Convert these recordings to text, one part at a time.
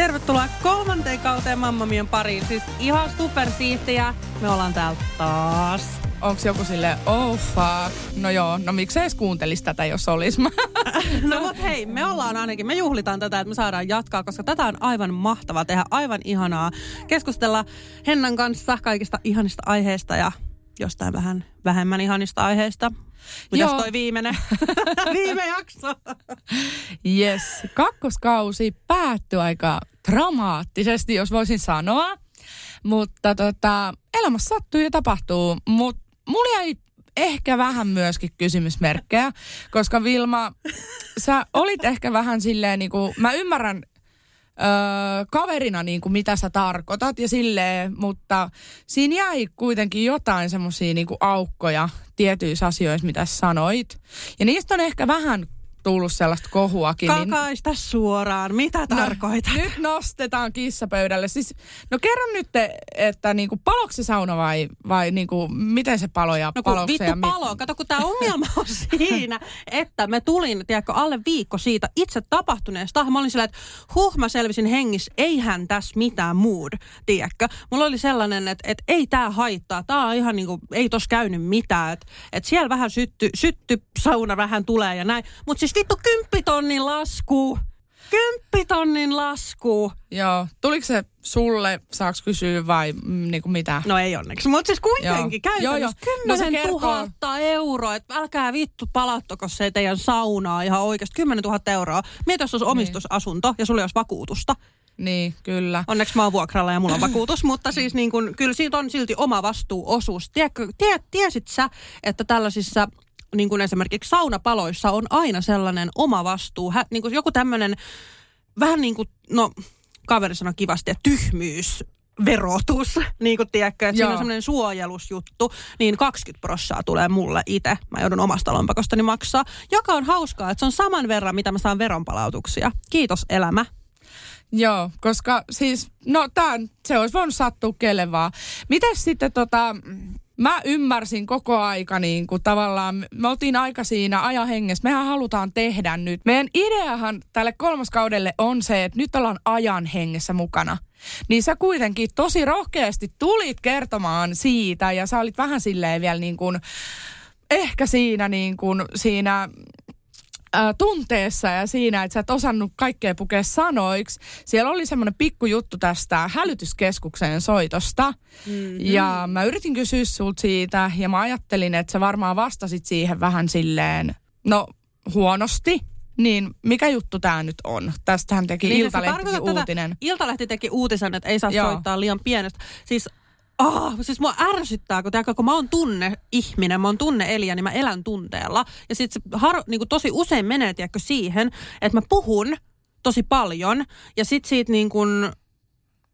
Tervetuloa kolmanteen kauteen Mamma Mien pariin. Siis ihan supersiistiä. Me ollaan täällä taas. Onko joku sille oh fuck? No joo, no miksei edes kuuntelisi tätä, jos olis mä. No mut hei, me ollaan ainakin, me juhlitaan tätä, että me saadaan jatkaa, koska tätä on aivan mahtavaa tehdä, aivan ihanaa keskustella Hennan kanssa kaikista ihanista aiheista ja jostain vähän vähemmän ihanista aiheista. Mitäs Joo. toi viimeinen? Viime jakso. Yes, kakkoskausi päättyi aika dramaattisesti, jos voisin sanoa. Mutta tota, elämässä sattuu ja tapahtuu. Mutta mulla jäi ehkä vähän myöskin kysymysmerkkejä, koska Vilma, sä olit ehkä vähän silleen niin kuin, mä ymmärrän öö, kaverina niin kuin mitä sä tarkoitat ja silleen, mutta siinä jäi kuitenkin jotain semmoisia niin aukkoja tietyissä asioissa, mitä sanoit. Ja niistä on ehkä vähän tullut sellaista kohuakin. niin- Kakaista suoraan. Mitä tarkoitat? No, nyt nostetaan kissapöydälle. Siis, no kerro nyt, että niinku, paloiko se sauna vai, vai niinku, miten se palo ja No kun vittu ja mi- palo. Kato, kun tämä ongelma on siinä, että me tulin, tiedätkö, alle viikko siitä itse tapahtuneesta. Mä olin sillä, että huh, mä selvisin hengissä, eihän tässä mitään mood, tiedätkö. Mulla oli sellainen, että, että ei tää haittaa. Tää on ihan niinku, ei tos käynyt mitään. Että, että siellä vähän sytty, sytty sauna vähän tulee ja näin. Mutta siis vittu kymppitonnin lasku. Kymppitonnin lasku. Joo, tuliko se sulle, saaks kysyä vai mm, niinku mitä? No ei onneksi, mutta siis kuitenkin Joo. Joo, käytännössä joo. No se 10 kertoo- 000 euroa. Että älkää vittu palattako se teidän saunaa ihan oikeasti. 10 000 euroa. Mieti, jos olisi omistusasunto ja sulla olisi vakuutusta. Niin, kyllä. Onneksi mä oon vuokralla ja mulla on vakuutus, mutta siis niin kun, kyllä siitä on silti oma vastuuosuus. Tiedätkö, tie, tiesit sä, että tällaisissa niin kuin esimerkiksi saunapaloissa on aina sellainen oma vastuu, hä, niin kuin joku tämmöinen vähän niin kuin, no kaveri sanoi kivasti, että tyhmyys verotus, niin kuin tiedätkö, että siinä Joo. on semmoinen suojelusjuttu, niin 20 prossaa tulee mulle itse. Mä joudun omasta lompakostani maksaa, joka on hauskaa, että se on saman verran, mitä mä saan veronpalautuksia. Kiitos elämä. Joo, koska siis, no tää, se olisi voinut sattua kelle vaan. Mites sitten tota, mä ymmärsin koko aika niin kuin tavallaan, me oltiin aika siinä ajan hengessä, mehän halutaan tehdä nyt. Meidän ideahan tälle kolmoskaudelle on se, että nyt ollaan ajan hengessä mukana. Niin sä kuitenkin tosi rohkeasti tulit kertomaan siitä ja sä olit vähän silleen vielä niin kuin, ehkä siinä niin kuin, siinä ää, tunteessa ja siinä, että sä et osannut kaikkea pukea sanoiksi. Siellä oli semmoinen pikkujuttu tästä hälytyskeskukseen soitosta. Mm-hmm. Ja mä yritin kysyä sulta siitä ja mä ajattelin, että sä varmaan vastasit siihen vähän silleen, no huonosti. Niin mikä juttu tämä nyt on? Tästähän teki niin, tarkoitat tätä- uutinen. Iltalehti teki uutisen, että ei saa Joo. soittaa liian pienestä. Siis Ah, siis mua ärsyttää, kun, tiedätkö, kun mä oon tunne-ihminen, mä oon tunne-eliä, niin mä elän tunteella. Ja sit se har, niin tosi usein menee, tiedätkö, siihen, että mä puhun tosi paljon. Ja sit siitä niin kuin,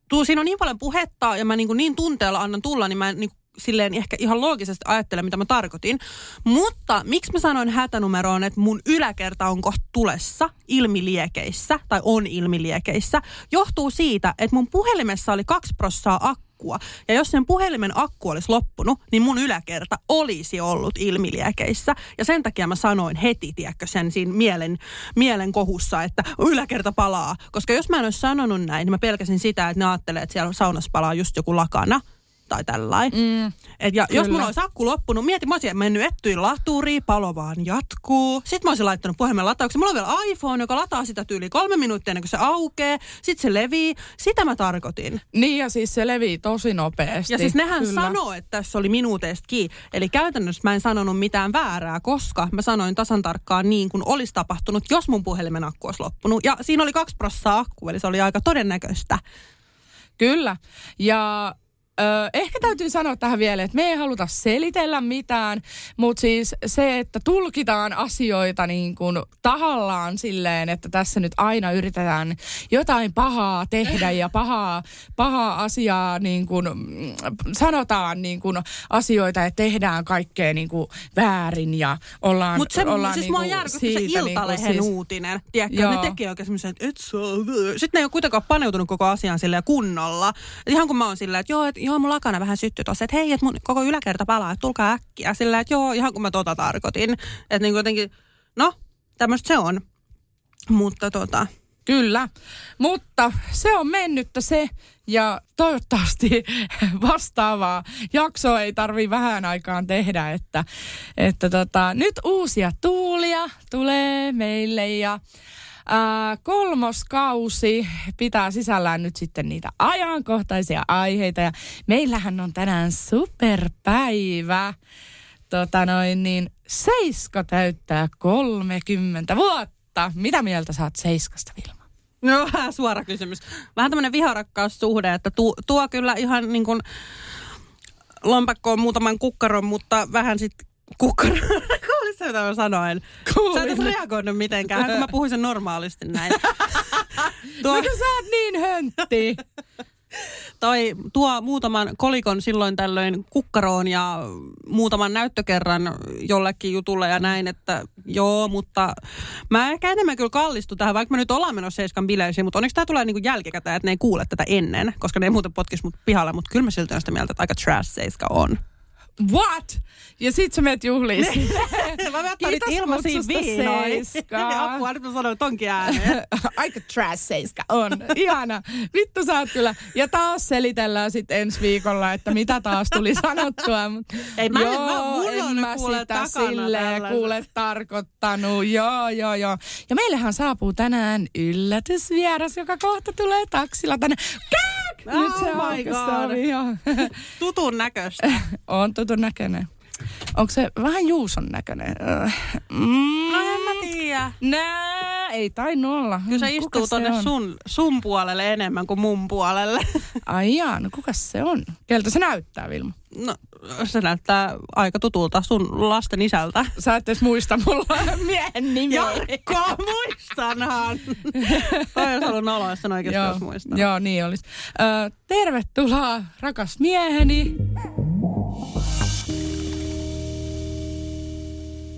tuu, siinä on niin paljon puhetta ja mä niin, kuin niin tunteella annan tulla, niin mä niin kuin silleen ehkä ihan loogisesti ajattele, mitä mä tarkoitin. Mutta miksi mä sanoin hätänumeroon, että mun yläkerta on kohta tulessa ilmiliekeissä, tai on ilmiliekeissä, johtuu siitä, että mun puhelimessa oli kaksi prossaa akkua. Ja jos sen puhelimen akku olisi loppunut, niin mun yläkerta olisi ollut ilmiliekeissä. Ja sen takia mä sanoin heti, tiedätkö, sen siinä mielen, mielen kohussa, että yläkerta palaa. Koska jos mä en olisi sanonut näin, niin mä pelkäsin sitä, että ne ajattelee, että siellä saunassa palaa just joku lakana tai tällainen. Mm, Et ja jos kyllä. mulla olisi akku loppunut, mieti, mä olisin mennyt ettyin laturiin, palo vaan jatkuu. Sitten mä olisin laittanut puhelimen latauksen. Mulla on vielä iPhone, joka lataa sitä tyyli kolme minuuttia ennen kuin se aukeaa. Sitten se levii. Sitä mä tarkoitin. Niin ja siis se levii tosi nopeasti. Ja siis nehän Kyllä. sanoo, että tässä oli minuuteista kiinni. Eli käytännössä mä en sanonut mitään väärää, koska mä sanoin tasan tarkkaan niin kuin olisi tapahtunut, jos mun puhelimen akku olisi loppunut. Ja siinä oli kaksi prossaa akku, eli se oli aika todennäköistä. Kyllä. Ja Ö, ehkä täytyy sanoa tähän vielä, että me ei haluta selitellä mitään, mutta siis se, että tulkitaan asioita niin kuin tahallaan silleen, että tässä nyt aina yritetään jotain pahaa tehdä ja pahaa, pahaa asiaa niin kuin, mm, sanotaan niin kuin asioita ja tehdään kaikkea niin kuin väärin ja ollaan Mutta se, ollaan siis niin mua kuin se siitä niin Iltalehen kuin siis- uutinen. Tiedätkö, Joo. ne teki oikein semmoisen, että et saa. Sitten ne ei ole kuitenkaan paneutunut koko asiaan silleen kunnolla. Ihan kun mä oon silleen, että joo, et, joo, mun lakana vähän syttyy tossa, että hei, että mun koko yläkerta palaa, että tulkaa äkkiä. Silleen, että joo, ihan kun mä tota tarkoitin. Että niin jotenkin, no, tämmöistä se on. Mutta tota, Kyllä, mutta se on mennyttä se ja toivottavasti vastaavaa jaksoa ei tarvi vähän aikaan tehdä, että, että tota, nyt uusia tuulia tulee meille ja ää, kolmoskausi pitää sisällään nyt sitten niitä ajankohtaisia aiheita ja meillähän on tänään superpäivä. Tota noin, niin Seiska täyttää 30 vuotta. Mitä mieltä saat Seiskasta, Vilma? no suora kysymys. Vähän tämmöinen viharakkaussuhde, että tuo, tuo kyllä ihan niin kuin lompakkoon muutaman kukkaron, mutta vähän sitten kukkaron. Kuulitko mitä mä sanoin? Sä et edes reagoinut mitenkään, kun mä puhuin sen normaalisti näin. tuo, No sä oot niin höntti. toi, tuo muutaman kolikon silloin tällöin kukkaroon ja muutaman näyttökerran jollekin jutulle ja näin, että joo, mutta mä ehkä enemmän kyllä kallistu tähän, vaikka mä nyt ollaan menossa Seiskan bileisiin, mutta onneksi tämä tulee niinku jälkikäteen, että ne ei kuule tätä ennen, koska ne ei muuten potkisi mut pihalle, mutta kyllä mä silti on sitä mieltä, että aika trash Seiska on. What? Ja sit sä meet juhliin sinne. Mä Kiitos nyt viinoin. Seiska. Apua, nyt mä sanoin tonkin ääneen. Aika trash seiska on. Ihana. Vittu sä oot kyllä. Ja taas selitellään sitten ensi viikolla, että mitä taas tuli sanottua. Mut Ei, mä en- joo, mä- en mä kuule sitä silleen kuule tarkoittanut. Joo, joo, joo. Ja meillähän saapuu tänään yllätysvieras, joka kohta tulee taksilla tänne. Kääk! Oh Nyt se my aukesi God. joo. Tutun näköistä. on tutun näköinen. Onko se vähän Juuson näköinen? Öö, Mm, No en mä tiedä. Ei tainnut olla. Kyllä se Kuka istuu tonne on? sun, sun puolelle enemmän kuin mun puolelle. Ai jaa, no kuka se on? Keltä se näyttää, Vilma? No, se näyttää aika tutulta sun lasten isältä. Sä et edes muista mulla miehen nimeä. Jarkko, muistanhan. Toi olisi ollut noloa, jos sen oikeasti Joo, olisi muistanut. joo, niin olisi. Ö, tervetuloa, rakas mieheni.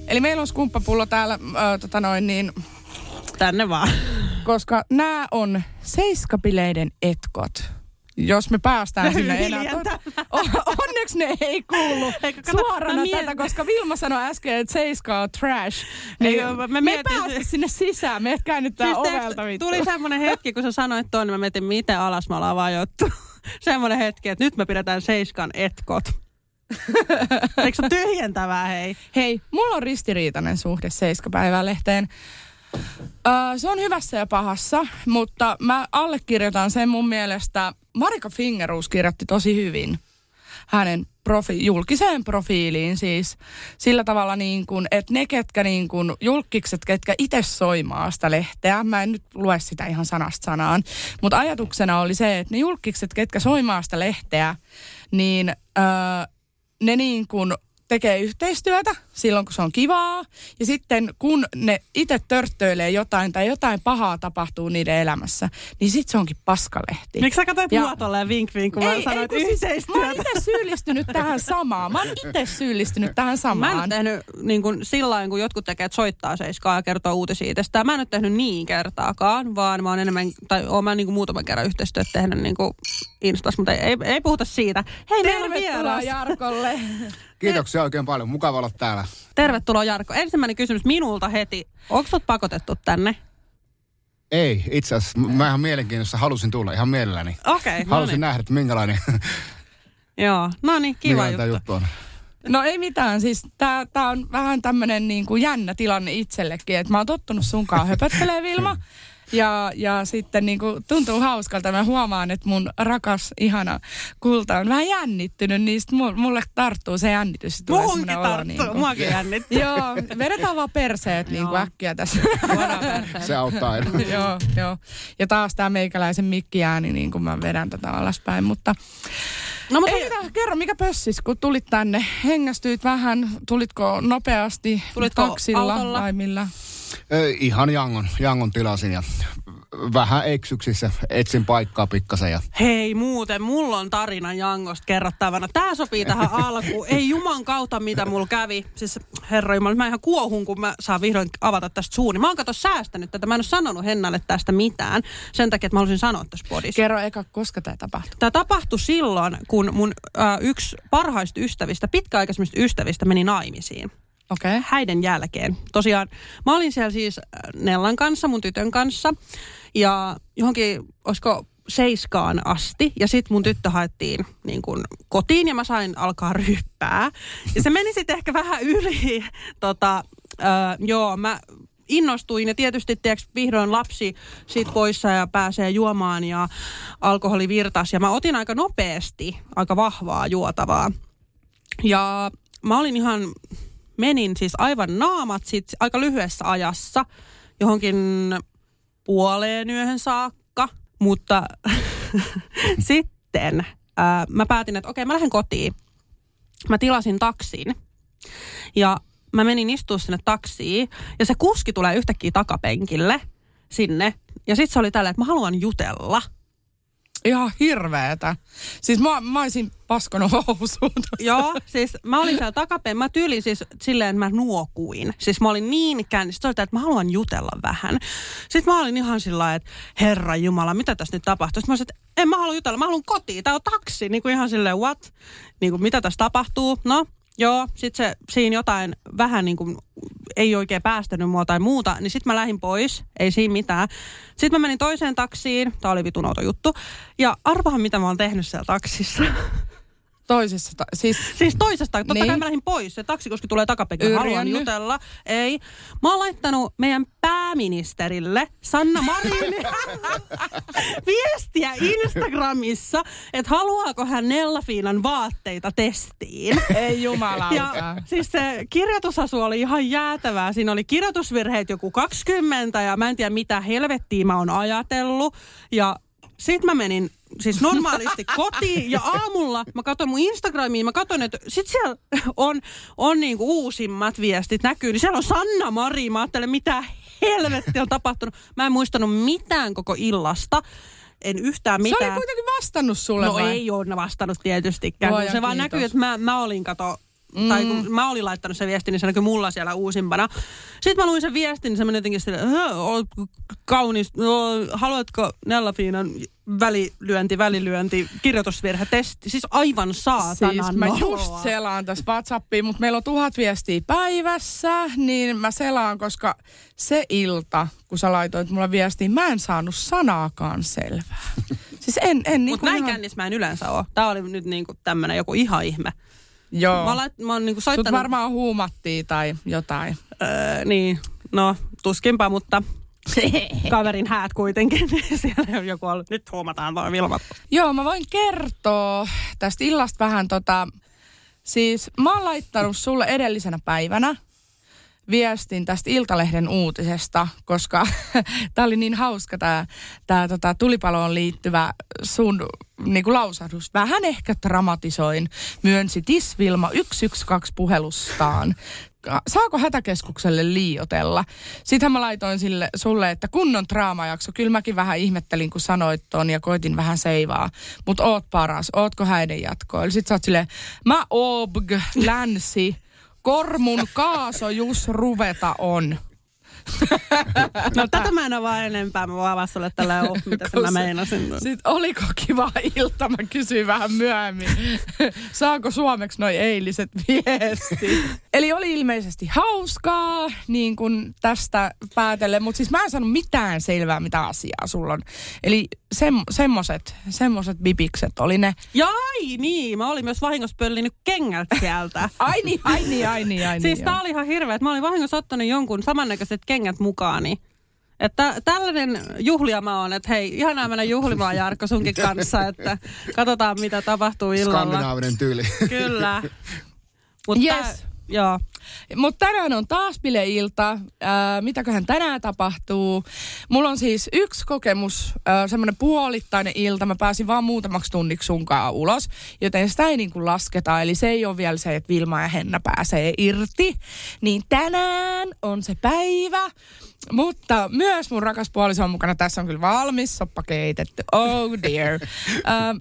Eli meillä on skumppapullo täällä, ö, tota noin niin, Tänne vaan. koska nämä on seiskapileiden etkot. Jos me päästään sinne enää. Onneksi ne ei kuulu Eikö, kato, suorana mä mietin- tätä, koska Vilma sanoi äsken, että seiska on trash. Niin Eikö, mä- me, me ei päästä sinne sisään, me käännyttää Siis ovelta vittu. tuli semmoinen hetki, kun sä sanoit tuon, niin mä mietin, miten alas me ollaan vajottu. semmoinen hetki, että nyt me pidetään seiskan etkot. Eikö se tyhjentävää, hei? Hei, mulla on ristiriitainen suhde Seiskapäivälehteen. Öö, se on hyvässä ja pahassa, mutta mä allekirjoitan sen mun mielestä. Marika Fingerus kirjoitti tosi hyvin hänen profi- julkiseen profiiliin siis sillä tavalla niin kuin, että ne ketkä niin kuin, julkikset, ketkä itse soimaa sitä lehteä, mä en nyt lue sitä ihan sanasta sanaan, mutta ajatuksena oli se, että ne julkikset, ketkä soimaa sitä lehteä, niin öö, ne niin kuin tekee yhteistyötä silloin, kun se on kivaa. Ja sitten kun ne itse törttöilee jotain tai jotain pahaa tapahtuu niiden elämässä, niin sitten se onkin paskalehti. Miksi sä katsoit Ja- mua tolleen vink vink, kun mä sanoin, kun että siis, mä oon yhteistyötä? itse syyllistynyt tähän samaan. Mä oon itse syyllistynyt tähän Mä en samaan. tehnyt niin kuin sillä lailla, kun jotkut tekee, että soittaa seiskaa ja kertoo uutisia itsestään. Mä en ole tehnyt niin kertaakaan, vaan mä oon enemmän, tai oon mä niin kuin muutaman kerran yhteistyötä tehnyt niin kuin Instas, mutta ei, ei, ei puhuta siitä. Hei, meillä on Tervetuloa vieras. Jarkolle. Kiitoksia oikein paljon. Mukava olla täällä. Tervetuloa Jarkko. Ensimmäinen kysymys minulta heti. Onko sut pakotettu tänne? Ei, itse asiassa mä ihan mielenkiinnossa halusin tulla ihan mielelläni. Okei, okay, no Halusin niin. nähdä, että minkälainen, Joo, no niin, kiva juttu. juttu on. No ei mitään, siis tää, tää on vähän tämmönen niinku jännä tilanne itsellekin, että mä oon tottunut sunkaan höpöttelee Vilma. Ja, ja sitten niinku tuntuu hauskalta. Mä huomaan, että mun rakas, ihana kulta on vähän jännittynyt, niin sit mulle tarttuu se jännitys. Muhunkin tarttuu, niinku- muakin jännittää. Joo, vedetään vaan perseet niinku Joo. äkkiä tässä. Se auttaa aina. joo, joo. Ja taas tämä meikäläisen mikkiääni, niin kuin mä vedän tätä alaspäin. Mutta No, mutta Ei mitään, kerro mikä pössis, kun tulit tänne. Hengästyit vähän, tulitko nopeasti Tulitko taksilla autolla? vai millä? Ihan Jangon, Jangon tilasin ja vähän eksyksissä etsin paikkaa pikkasen ja Hei muuten, mulla on tarina Jangosta kerrottavana. Tää sopii tähän alkuun. Ei juman kautta mitä mulla kävi. Siis herra jumala, mä ihan kuohun, kun mä saan vihdoin avata tästä suuni. Mä oon kato säästänyt tätä. Mä en ole sanonut Hennalle tästä mitään. Sen takia, että mä halusin sanoa tässä podissa. Kerro eka, koska tämä tapahtui. Tämä tapahtui silloin, kun mun äh, yksi parhaista ystävistä, pitkäaikaisemmista ystävistä meni naimisiin. Okay. häiden jälkeen. Tosiaan mä olin siellä siis äh, Nellan kanssa, mun tytön kanssa ja johonkin, olisiko seiskaan asti. Ja sitten mun tyttö haettiin niin kun, kotiin ja mä sain alkaa ryppää. Ja se meni sitten ehkä vähän yli. Tota, äh, joo, mä innostuin ja tietysti tiiäks, vihdoin lapsi siitä poissa ja pääsee juomaan ja alkoholi virtas. Ja mä otin aika nopeasti aika vahvaa juotavaa. Ja mä olin ihan, menin siis aivan naamat sit aika lyhyessä ajassa johonkin puoleen yöhön saakka. Mutta sitten ää, mä päätin, että okei mä lähden kotiin. Mä tilasin taksin ja mä menin istua sinne taksiin ja se kuski tulee yhtäkkiä takapenkille sinne. Ja sitten se oli tällä, että mä haluan jutella. Ihan hirveetä. Siis mä, mä olisin paskonut housuun. Joo, siis mä olin siellä takapen. Mä tyylin siis silleen, että mä nuokuin. Siis mä olin niin kännissä. Että mä haluan jutella vähän. Sitten mä olin ihan sillä että herra Jumala, mitä tässä nyt tapahtuu? Sitten mä olisin, että en mä halua jutella, mä haluan kotiin. Tää on taksi. Niin kuin ihan silleen, what? Niin kuin, mitä tässä tapahtuu? No, joo. Sitten se siinä jotain vähän niin kuin ei oikein päästänyt mua tai muuta, niin sitten mä lähdin pois, ei siinä mitään. Sitten mä menin toiseen taksiin, tää oli vitun juttu, ja arvaa mitä mä oon tehnyt siellä taksissa. Toisessa, ta- siis Siis toisesta, totta Niin. kai mä lähdin pois. Se taksikuski tulee takapenkille, haluan jutella. Ei. Mä oon laittanut meidän pääministerille, Sanna Marin, viestiä Instagramissa, että haluaako hän Nellafiinan vaatteita testiin. ei jumalauta. Ja siis se kirjoitusasu oli ihan jäätävää. Siinä oli kirjoitusvirheet joku 20 ja mä en tiedä mitä helvettiä mä oon ajatellut. Ja sit mä menin siis normaalisti kotiin ja aamulla mä katsoin mun Instagramiin, mä katsoin, että sit siellä on, on niinku uusimmat viestit näkyy, niin siellä on Sanna Mari. Mä ajattelen, mitä helvettiä on tapahtunut. Mä en muistanut mitään koko illasta. En yhtään Se mitään. oli kuitenkin vastannut sulle No vai? ei ole vastannut tietystikään. Kun se vaan kiitos. näkyy, että mä, mä olin kato, mm. tai kun mä olin laittanut sen viestin, niin se näkyy mulla siellä uusimpana. Sitten mä luin sen viestin, niin se meni jotenkin silleen, "Hö, oot kaunis, no, haluatko Nellafiinan välilyönti, välilyönti, kirjoitusvirhe, testi. Siis aivan saatanan Siis mä noloa. just selaan tässä WhatsAppiin, mutta meillä on tuhat viestiä päivässä, niin mä selaan, koska se ilta, kun sä laitoit mulle viestiä, mä en saanut sanaakaan selvää. Siis en, en niinku Mutta näin ihan- kännissä mä en yleensä ole. Tää oli nyt niinku tämmönen joku ihan ihme. Joo. Mä, lait, mä oon niinku Sut soittanut... varmaan huumattiin tai jotain. Öö, niin, no tuskinpa, mutta kaverin häät kuitenkin. Siellä on joku ollut. Nyt huomataan toi Vilma. Joo, mä voin kertoa tästä illasta vähän tota... Siis mä oon laittanut sulle edellisenä päivänä viestin tästä Iltalehden uutisesta, koska tämä oli niin hauska tämä tää, tota, tulipaloon liittyvä sun niinku lausahdus. Vähän ehkä dramatisoin, myönsi Tisvilma 112 puhelustaan. Saako hätäkeskukselle liiotella? Sitten mä laitoin sille, sulle, että kunnon draamajakso. Kyllä mäkin vähän ihmettelin, kun sanoit ton ja koitin vähän seivaa. Mutta oot paras, ootko häiden jatkoilla? Sitten sä oot silleen, mä obg, länsi, kormun kaasojus ruveta on. No tätä mä en vaan enempää. Mä vaan vastalle tällä oh, mitä sen mä meinasin. Sitten oliko kiva ilta? Mä kysyin vähän myöhemmin. Saako suomeksi noi eiliset viestit? Eli oli ilmeisesti hauskaa, niin kuin tästä päätellen, mutta siis mä en saanut mitään selvää, mitä asiaa sulla on. Eli sem, semmoset, semmoset bibikset oli ne. Ja ai niin, mä olin myös vahingossa pöllinyt kengät sieltä. Ai niin, ai niin, ai niin, ai niin. siis joo. tää oli ihan hirveä, että mä olin vahingossa ottanut jonkun samannäköiset kengät mukaani. Että tällainen juhlia mä oon, että hei, ihanaa mennä juhlimaan Jarkko sunkin kanssa, että katsotaan mitä tapahtuu illalla. skandinaavinen tyyli. Kyllä. Mutta Yes. joo. Mutta tänään on taas bileilta. Ää, mitäköhän tänään tapahtuu? Mulla on siis yksi kokemus, ää, semmoinen puolittainen ilta. Mä pääsin vaan muutamaksi tunniksi sunkaan ulos, joten sitä ei niin kuin lasketa. Eli se ei ole vielä se, että Vilma ja Henna pääsee irti. Niin tänään on se päivä. Mutta myös mun rakas puoliso on mukana. Tässä on kyllä valmis soppa keitetty. Oh dear. Ää,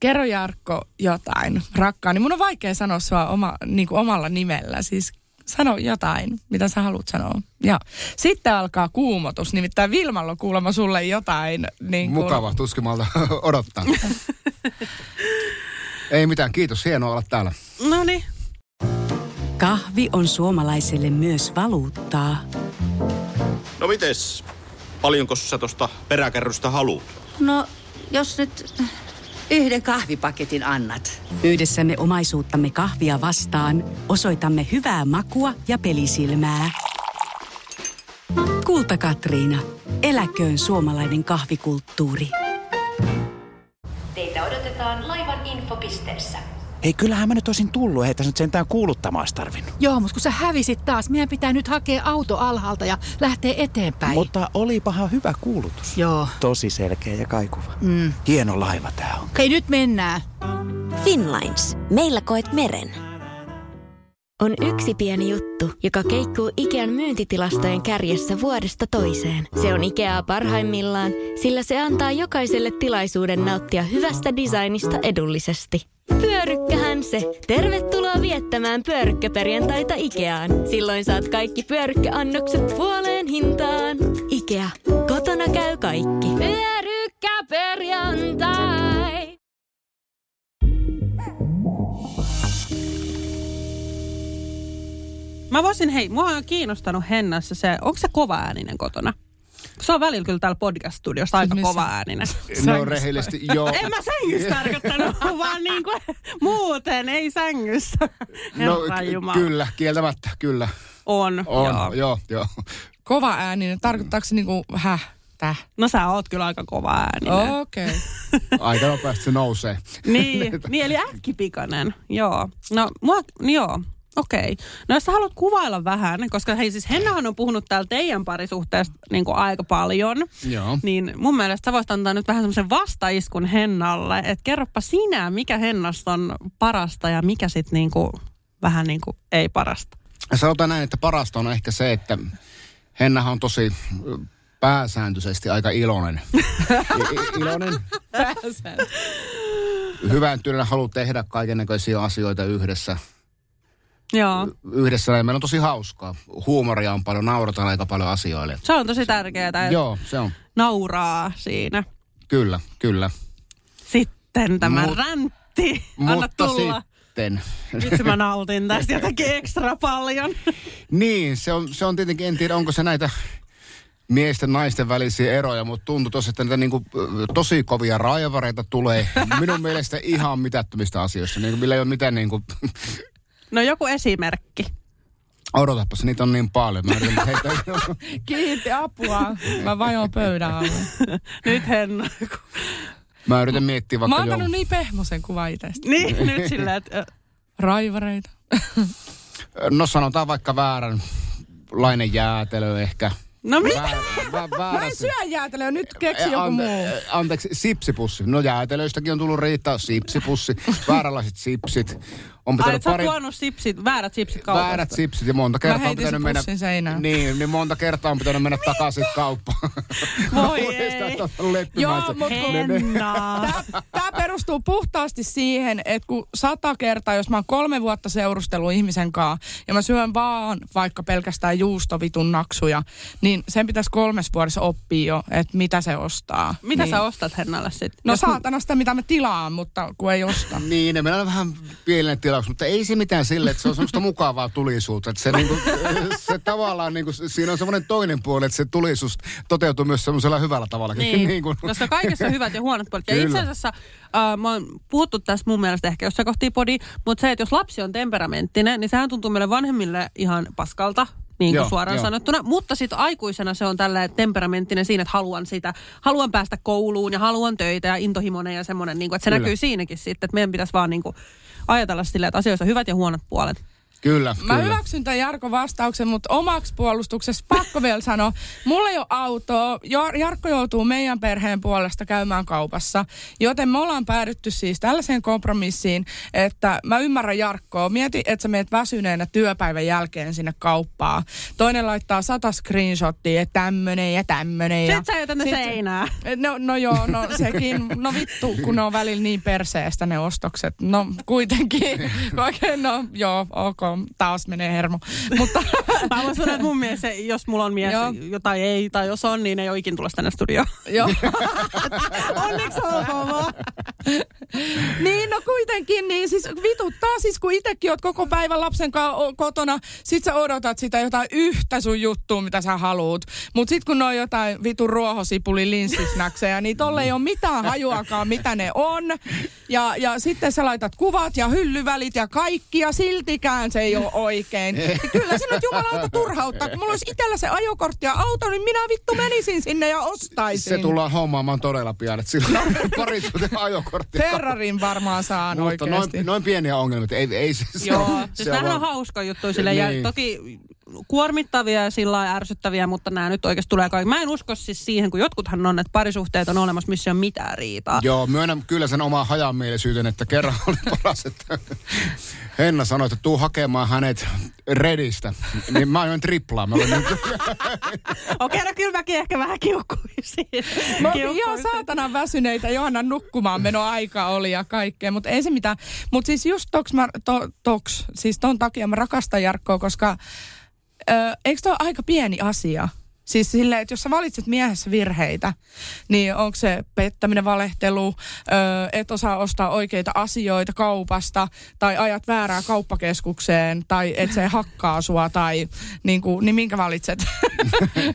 kerro Jarkko jotain, rakkaani. Mun on vaikea sanoa sua oma, niin kuin omalla nimellä. Siis sano jotain, mitä sä haluat sanoa. Ja sitten alkaa kuumotus, nimittäin Vilmalla on kuulemma sulle jotain. Niin kuin... Mukava, tuskimalta odottaa. Ei mitään, kiitos. Hienoa olla täällä. No niin. Kahvi on suomalaiselle myös valuuttaa. No mites? Paljonko sä tosta peräkärrystä haluat? No, jos nyt yhden kahvipaketin annat. Yhdessämme omaisuuttamme kahvia vastaan osoitamme hyvää makua ja pelisilmää. Kulta Katriina. Eläköön suomalainen kahvikulttuuri. Teitä odotetaan laivan infopisteessä. Hei, kyllähän mä nyt olisin tullut, ei tässä nyt sentään kuuluttamaan olisi tarvinnut. Joo, mutta kun sä hävisit taas, meidän pitää nyt hakea auto alhaalta ja lähteä eteenpäin. Mutta olipahan hyvä kuulutus. Joo. Tosi selkeä ja kaikuva. Mm. Hieno laiva tää on. Hei, nyt mennään. Finlines. Meillä koet meren. On yksi pieni juttu, joka keikkuu Ikean myyntitilastojen kärjessä vuodesta toiseen. Se on Ikeaa parhaimmillaan, sillä se antaa jokaiselle tilaisuuden nauttia hyvästä designista edullisesti. Pyörykkähän se. Tervetuloa viettämään pyörykkäperjantaita Ikeaan. Silloin saat kaikki pyörykkäannokset puoleen hintaan. Ikea. Kotona käy kaikki. Pyörykkäperjantai. Mä voisin, hei, mua on kiinnostanut Hennassa se, onko se kova ääninen kotona? Se on välillä kyllä täällä podcast-studiossa aika missä? kova ääninen. No rehellisesti, joo. En mä sängyssä tarkoittanut, vaan niin kuin muuten, ei sängyssä. No kyllä, kieltämättä, kyllä. On, On, joo. joo, joo. Kova ääninen, tarkoittaako se niinku, häh, täh? No sä oot kyllä aika kova ääninen. Okei. Okay. Aika nopeasti se nousee. Niin, niin, eli äkkipikainen, joo. No, mua, niin joo, okei. No jos sä haluat kuvailla vähän, koska hei siis Hennahan on puhunut täällä teidän parisuhteesta niin kuin aika paljon, Joo. niin mun mielestä sä voisit antaa nyt vähän semmoisen vastaiskun Hennalle, että kerropa sinä, mikä Hennasta on parasta ja mikä sitten niin kuin, vähän niin kuin ei parasta. Sanotaan näin, että parasta on ehkä se, että Hennahan on tosi pääsääntöisesti aika iloinen. I- iloinen. Hyvän työnä haluaa tehdä kaiken näköisiä asioita yhdessä. Joo, Yhdessä näin. meillä on tosi hauskaa. Huumoria on paljon, naurataan aika paljon asioille. se on tosi tärkeää, Joo, se on. nauraa siinä. Kyllä, kyllä. Sitten tämä Mut- räntti, anna Mutta tulla. sitten... Vitsi mä nautin tästä jotenkin ekstra paljon. Niin, se on, se on tietenkin, en tiedä onko se näitä miesten naisten välisiä eroja, mutta tuntuu tosi, että niitä niinku, tosi kovia raivareita tulee minun mielestä ihan mitättömistä asioista, niin, millä ei ole mitään niinku, No joku esimerkki. odotapas, niitä on niin paljon. Mä yritän heittää, Kiitti apua. Mä vajoan pöydän alle. Nyt Henna. mä yritän miettiä Mä vaikka oon jo, niin pehmosen kuva itsestä. Niin, nyt silleen, että... Raivareita. no sanotaan vaikka vääränlainen jäätelö ehkä. No mitä? Väärä, vä, Mä väärä, en syö jäätelöä, nyt keksi joku ante- muu. eh, Anteeksi, sipsipussi. No jäätelöistäkin on tullut riittää sipsipussi. Vääränlaiset sipsit. On Ai, et pari, tuonut sipsit, väärät sipsit kaupasta. väärät sipsit ja monta kertaa on pitänyt mennä... seinään. Niin, niin monta kertaa on pitänyt mennä takaisin kauppaan. Voi ei. Joo, mut kun- Ne- ne- Henna. Tämä perustuu puhtaasti siihen, että kun sata kertaa, jos mä oon kolme vuotta seurustellut ihmisen kanssa ja mä syön vaan vaikka pelkästään juustovitun naksuja, niin sen pitäisi kolmes vuodessa oppia jo, että mitä se ostaa. Mitä niin. sä ostat Hennalle sitten? No saatana sitä, mitä mä tilaan, mutta kun ei osta. Niin, ne meillä on vähän pienen tilaus, mutta ei se mitään sille, että se on semmoista mukavaa tulisuutta. Että se, niinku, se tavallaan, niinku, siinä on semmoinen toinen puoli, että se tulisuus toteutuu myös semmoisella hyvällä tavalla. Niin, niin kuin, koska kaikessa on hyvät ja huonot puolet. Ja Kyllä. itse asiassa, äh, mä oon puhuttu tästä mun mielestä ehkä jossain kohti podi, mutta se, että jos lapsi on temperamenttinen, niin sehän tuntuu meille vanhemmille ihan paskalta. Niin kuin Joo, suoraan joo. sanottuna. Mutta sitten aikuisena se on tällä temperamenttinen siinä, että haluan sitä, haluan päästä kouluun ja haluan töitä ja intohimoinen ja semmoinen, niin kuin, että se Kyllä. näkyy siinäkin sitten, että meidän pitäisi vaan niin kuin ajatella silleen, että asioissa on hyvät ja huonot puolet. Kyllä, Mä kyllä. hyväksyn tämän Jarkon vastauksen, mutta omaksi puolustuksessa pakko vielä sanoa. Mulla ei ole autoa. Jarkko joutuu meidän perheen puolesta käymään kaupassa. Joten me ollaan päädytty siis tällaiseen kompromissiin, että mä ymmärrän Jarkkoa. Mieti, että sä meet väsyneenä työpäivän jälkeen sinne kauppaan. Toinen laittaa sata screenshottia, että tämmönen ja tämmönen. ja Sit sä jätät ne sit- seinään. No, no joo, no sekin. No vittu, kun ne on välillä niin perseestä ne ostokset. No kuitenkin. Oikein, no joo, ok, taas menee hermo. Mutta Mä voin sanoa, että mun se, jos mulla on mies, Joo. jotain ei, tai jos on, niin ei ole ikin tulla tänne studioon. Joo. Onneksi olkoon vaan. niin, no kuitenkin, niin siis vituttaa siis, kun itsekin oot koko päivän lapsen o- kotona, sit sä odotat sitä jotain yhtä sun juttua, mitä sä haluut. Mut sit kun ne on jotain vitun ruohosipuli linssisnäksejä, niin tolle ei ole mitään hajuakaan, mitä ne on. Ja, ja sitten sä laitat kuvat ja hyllyvälit ja kaikki, ja siltikään se ei ole oikein. Niin kyllä se nyt jumalauta turhauttaa. Kun mulla olisi itsellä se ajokortti ja auto, niin minä vittu menisin sinne ja ostaisin. Se tullaan hommaamaan todella pian, että sillä on parisuuden ajokortti. Ferrarin varmaan saan Mutta oikeasti. noin, noin pieniä ongelmia, ei, ei se, se Joo, on- siis se on nämähän on vaan- hauska juttu sille. Ja Niin. toki kuormittavia ja sillä lailla ärsyttäviä, mutta nämä nyt oikeasti tulee kaikki. Mä en usko siis siihen, kun jotkuthan on, että parisuhteet on olemassa, missä ei ole mitään riitaa. Joo, myönnän kyllä sen oman hajamielisyyden, että kerran oli paras, että Henna sanoi, että tuu hakemaan hänet Redistä. Niin mä ajoin triplaa. Mä olin niin, Okei, no kyllä mäkin ehkä vähän kiukkuisin. Ihan saatanan väsyneitä, Johanna nukkumaan meno aika oli ja kaikkea, mutta ei se mitään. Mutta siis just toks, mä, to, toks, siis ton takia mä rakastan Jarkkoa, koska eikö toi aika pieni asia? Siis silleen, että jos sä valitset miehessä virheitä, niin onko se pettäminen, valehtelu, ö, et osaa ostaa oikeita asioita kaupasta, tai ajat väärää kauppakeskukseen, tai et se hakkaa sua, tai niin, kuin, niin minkä valitset?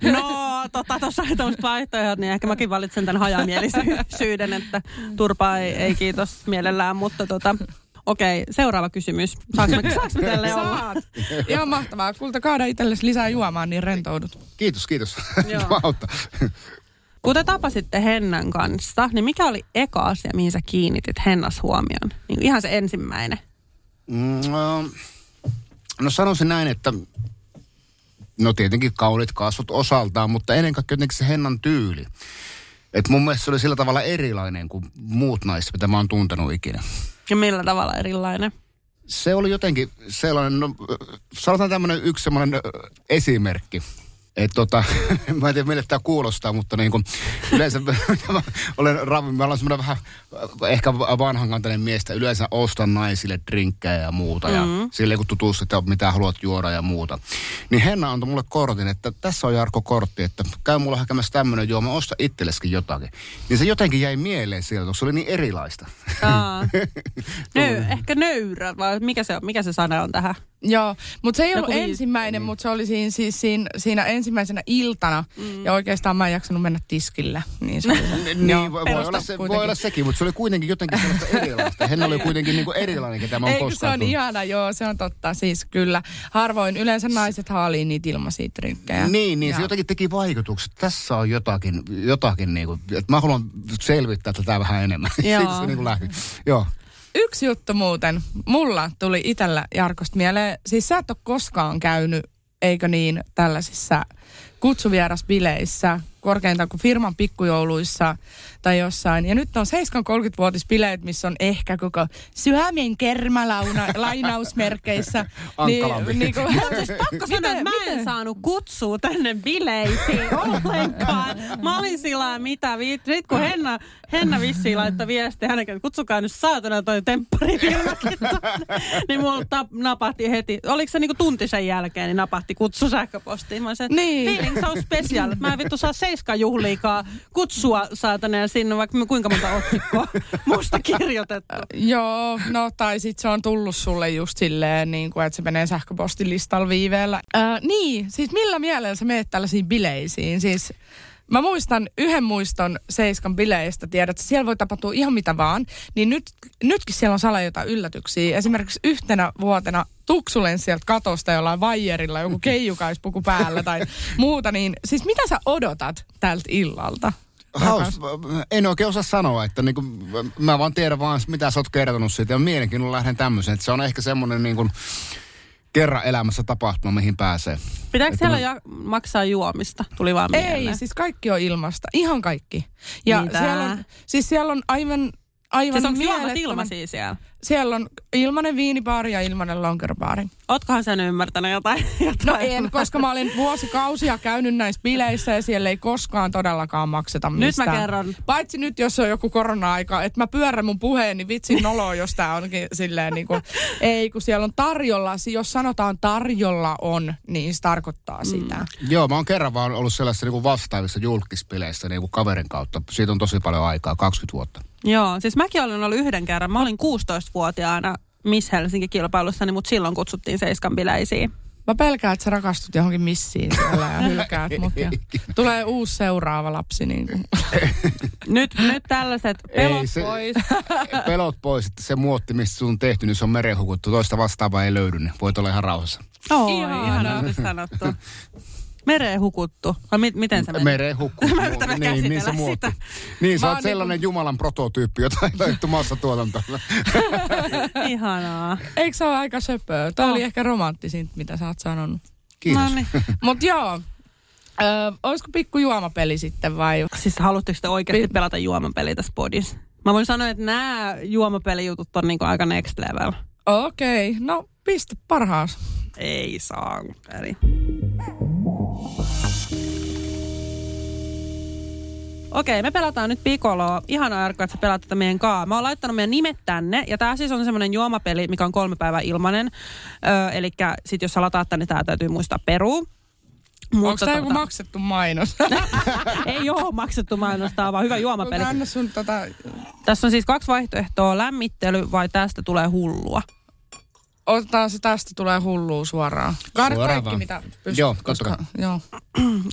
No, tota, tuossa on tämmöiset vaihtoehdot, niin ehkä mäkin valitsen tämän hajamielisyyden, että turpaa ei, ei kiitos mielellään, mutta tota, okei, seuraava kysymys. Saanko me, saanko me tälle olla? Saat. Ihan mahtavaa. Kulta kaada itsellesi lisää juomaan, niin rentoudut. kiitos, kiitos. Auttaa. Kun te tapasitte Hennan kanssa, niin mikä oli eka asia, mihin sä kiinnitit Hennas huomioon? Niin ihan se ensimmäinen. Mm, no, no sanoisin näin, että no tietenkin kaunit kasvot osaltaan, mutta ennen kaikkea jotenkin se Hennan tyyli. Et mun mielestä se oli sillä tavalla erilainen kuin muut naiset, mitä mä oon tuntenut ikinä. Ja millä tavalla erilainen? Se oli jotenkin sellainen, no, sanotaan tämmöinen yksi semmoinen esimerkki. Et tota, mä en tiedä mille tämä kuulostaa, mutta niin kuin, yleensä mä olen ravi, mä olen semmoinen vähän äh, ehkä vanhankantainen miestä. Yleensä ostan naisille drinkkejä ja muuta ja Mm. silleen kun tutustut, että mitä haluat juoda ja muuta. Niin Henna antoi mulle kortin, että tässä on Jarkko kortti, että käy mulla hakemässä tämmöinen juoma, osta itsellesikin jotakin. Niin se jotenkin jäi mieleen sieltä, koska se oli niin erilaista. Aa. Nöy, ehkä nöyrä, vai mikä se, on, mikä se sana on tähän? Joo, mutta se ei Joku ollut ensimmäinen, mutta se oli siinä, siis siinä, siinä ensimmäisenä iltana. Mm. Ja oikeastaan mä en jaksanut mennä tiskille. Niin, se oli se. niin, Joo, voi, olla se, voi olla sekin, mutta se oli kuitenkin jotenkin sellaista erilaista. Henna oli kuitenkin niin kuin erilainen, ketä mä oon Eikö se koskaan on tullut. ihana, joo, se on totta. Siis kyllä, harvoin yleensä naiset haalii niitä ilmaisia drinkkejä. Niin, niin Ja- se jotenkin teki vaikutukset. Tässä on jotakin, jotakin niin kuin, että mä haluan selvittää tätä vähän enemmän. Joo. Siitä se niin kuin lähti. Joo. Yksi juttu muuten, mulla tuli itellä Jarkosta mieleen, siis sä et ole koskaan käynyt, eikö niin, tällaisissa kutsuvierasbileissä, korkeintaan kuin firman pikkujouluissa tai jossain. Ja nyt on 730-vuotisbileet, missä on ehkä koko Suomen kermalauna lainausmerkeissä. Ankkalampi. niin, kuin, Siis pakko sanoa, että mä en saanut kutsua tänne bileisiin ollenkaan. Mä olin sillä mitä. Nyt kun Henna, Henna vissiin laittoi viestiä hänenkin, että kutsukaa nyt saatana toi temppari. Niin mulla tap, napahti heti. Oliko se niinku tunti sen jälkeen, niin napahti kutsu sähköpostiin. Mä olisin, Niin. feeling so special. Mä en vittu saa seiskan juhliikaa kutsua saatana ja sinne vaikka kuinka monta otsikkoa musta kirjoitettu. Joo, no tai sit se on tullut sulle just silleen, niin kuin, että se menee sähköpostilistalla viiveellä. Ää, niin, siis millä mielellä sä meet tällaisiin bileisiin? Siis mä muistan yhden muiston Seiskan bileistä, tiedät, että siellä voi tapahtua ihan mitä vaan. Niin nyt, nytkin siellä on sala jotain yllätyksiä. Esimerkiksi yhtenä vuotena tuksu sieltä katosta jollain vaijerilla, joku keijukaisppuku päällä tai muuta. Niin siis mitä sä odotat tältä illalta? Haus, en oikein osaa sanoa, että niin kuin, mä vaan tiedän vaan, mitä sä oot kertonut siitä ja mielenkiinnolla lähden tämmöiseen. Että se on ehkä semmoinen niin kuin, kerran elämässä tapahtuma, mihin pääsee. Pitääkö Että siellä mä- ja maksaa juomista? Tuli vaan Ei, mieleen. siis kaikki on ilmasta. Ihan kaikki. Ja Mitä? siellä on, siis siellä on aivan, aivan Siis onko juomat ilmaisia siellä? Siellä on ilmanen viinibaari ja ilmanen lonkerobaari. Ootkohan sen ymmärtänyt jotain? jotain? No en, koska mä olin vuosikausia käynyt näissä bileissä ja siellä ei koskaan todellakaan makseta Nyt mä mistään. kerron. Paitsi nyt, jos on joku korona-aika, että mä pyörrän mun puheen, niin vitsin noloa, jos tää onkin silleen niin kuin, ei, kun siellä on tarjolla, si- jos sanotaan tarjolla on, niin se tarkoittaa sitä. Joo, mä oon kerran vaan ollut sellaisissa niin vastaavissa julkispileissä niin kuin kaverin kautta. Siitä on tosi paljon aikaa, 20 vuotta. Joo, siis mäkin olen ollut yhden kerran. Mä olin 16-vuotiaana Miss Helsinki-kilpailussani, mutta silloin kutsuttiin seiskan bileisiin. Mä pelkään, että sä rakastut johonkin missiin siellä ja hylkäät mut. Ja tulee uusi seuraava lapsi. Niin kuin. Nyt, nyt tällaiset pelot Ei se- pois. Pelot pois, että se muotti, mistä sun on tehty, niin se on merenhukuttu. Toista vastaavaa ei löydy, niin voit olla ihan rauhassa. Oi, Ihana. ihanasti sanottu. Mereen hukuttu. Vai mi- miten se meni? Mereen hukku. Mä yritän niin, niin se muotti. sitä. Niin, sä oot sellainen Jumalan prototyyppi, jota ei löyty massatuotantolla. Ihanaa. Eikö se ole aika söpöä? Tämä oli ehkä romanttisinta, mitä sä oot sanonut. Kiitos. No niin. Mut joo, Öö, olisiko pikku juomapeli sitten vai? Siis haluatteko te oikeasti pelata juomapeli tässä podissa? Mä voin sanoa, että nämä juomapelijutut on niinku aika next level. Okei, okay. no pistä parhaas. Ei saa. Eli. Okei, me pelataan nyt Pikoloa. Ihanaa Jarkko, että sä pelaat tätä meidän kaa. Mä oon laittanut meidän nimet tänne. Ja tää siis on semmonen juomapeli, mikä on kolme päivää ilmanen. Öö, eli sit jos sä lataat tänne, tää täytyy muistaa peruu. Onko tämä joku maksettu mainos? Ei oo maksettu mainos, tää on vaan hyvä juomapeli. Mutta anna sun tota... Tässä on siis kaksi vaihtoehtoa, lämmittely vai tästä tulee hullua. Otetaan se tästä tulee hullua suoraan. Kaada Suoraan kaikki vaan. mitä pystyt. Joo, koska- katsokaa. Joo.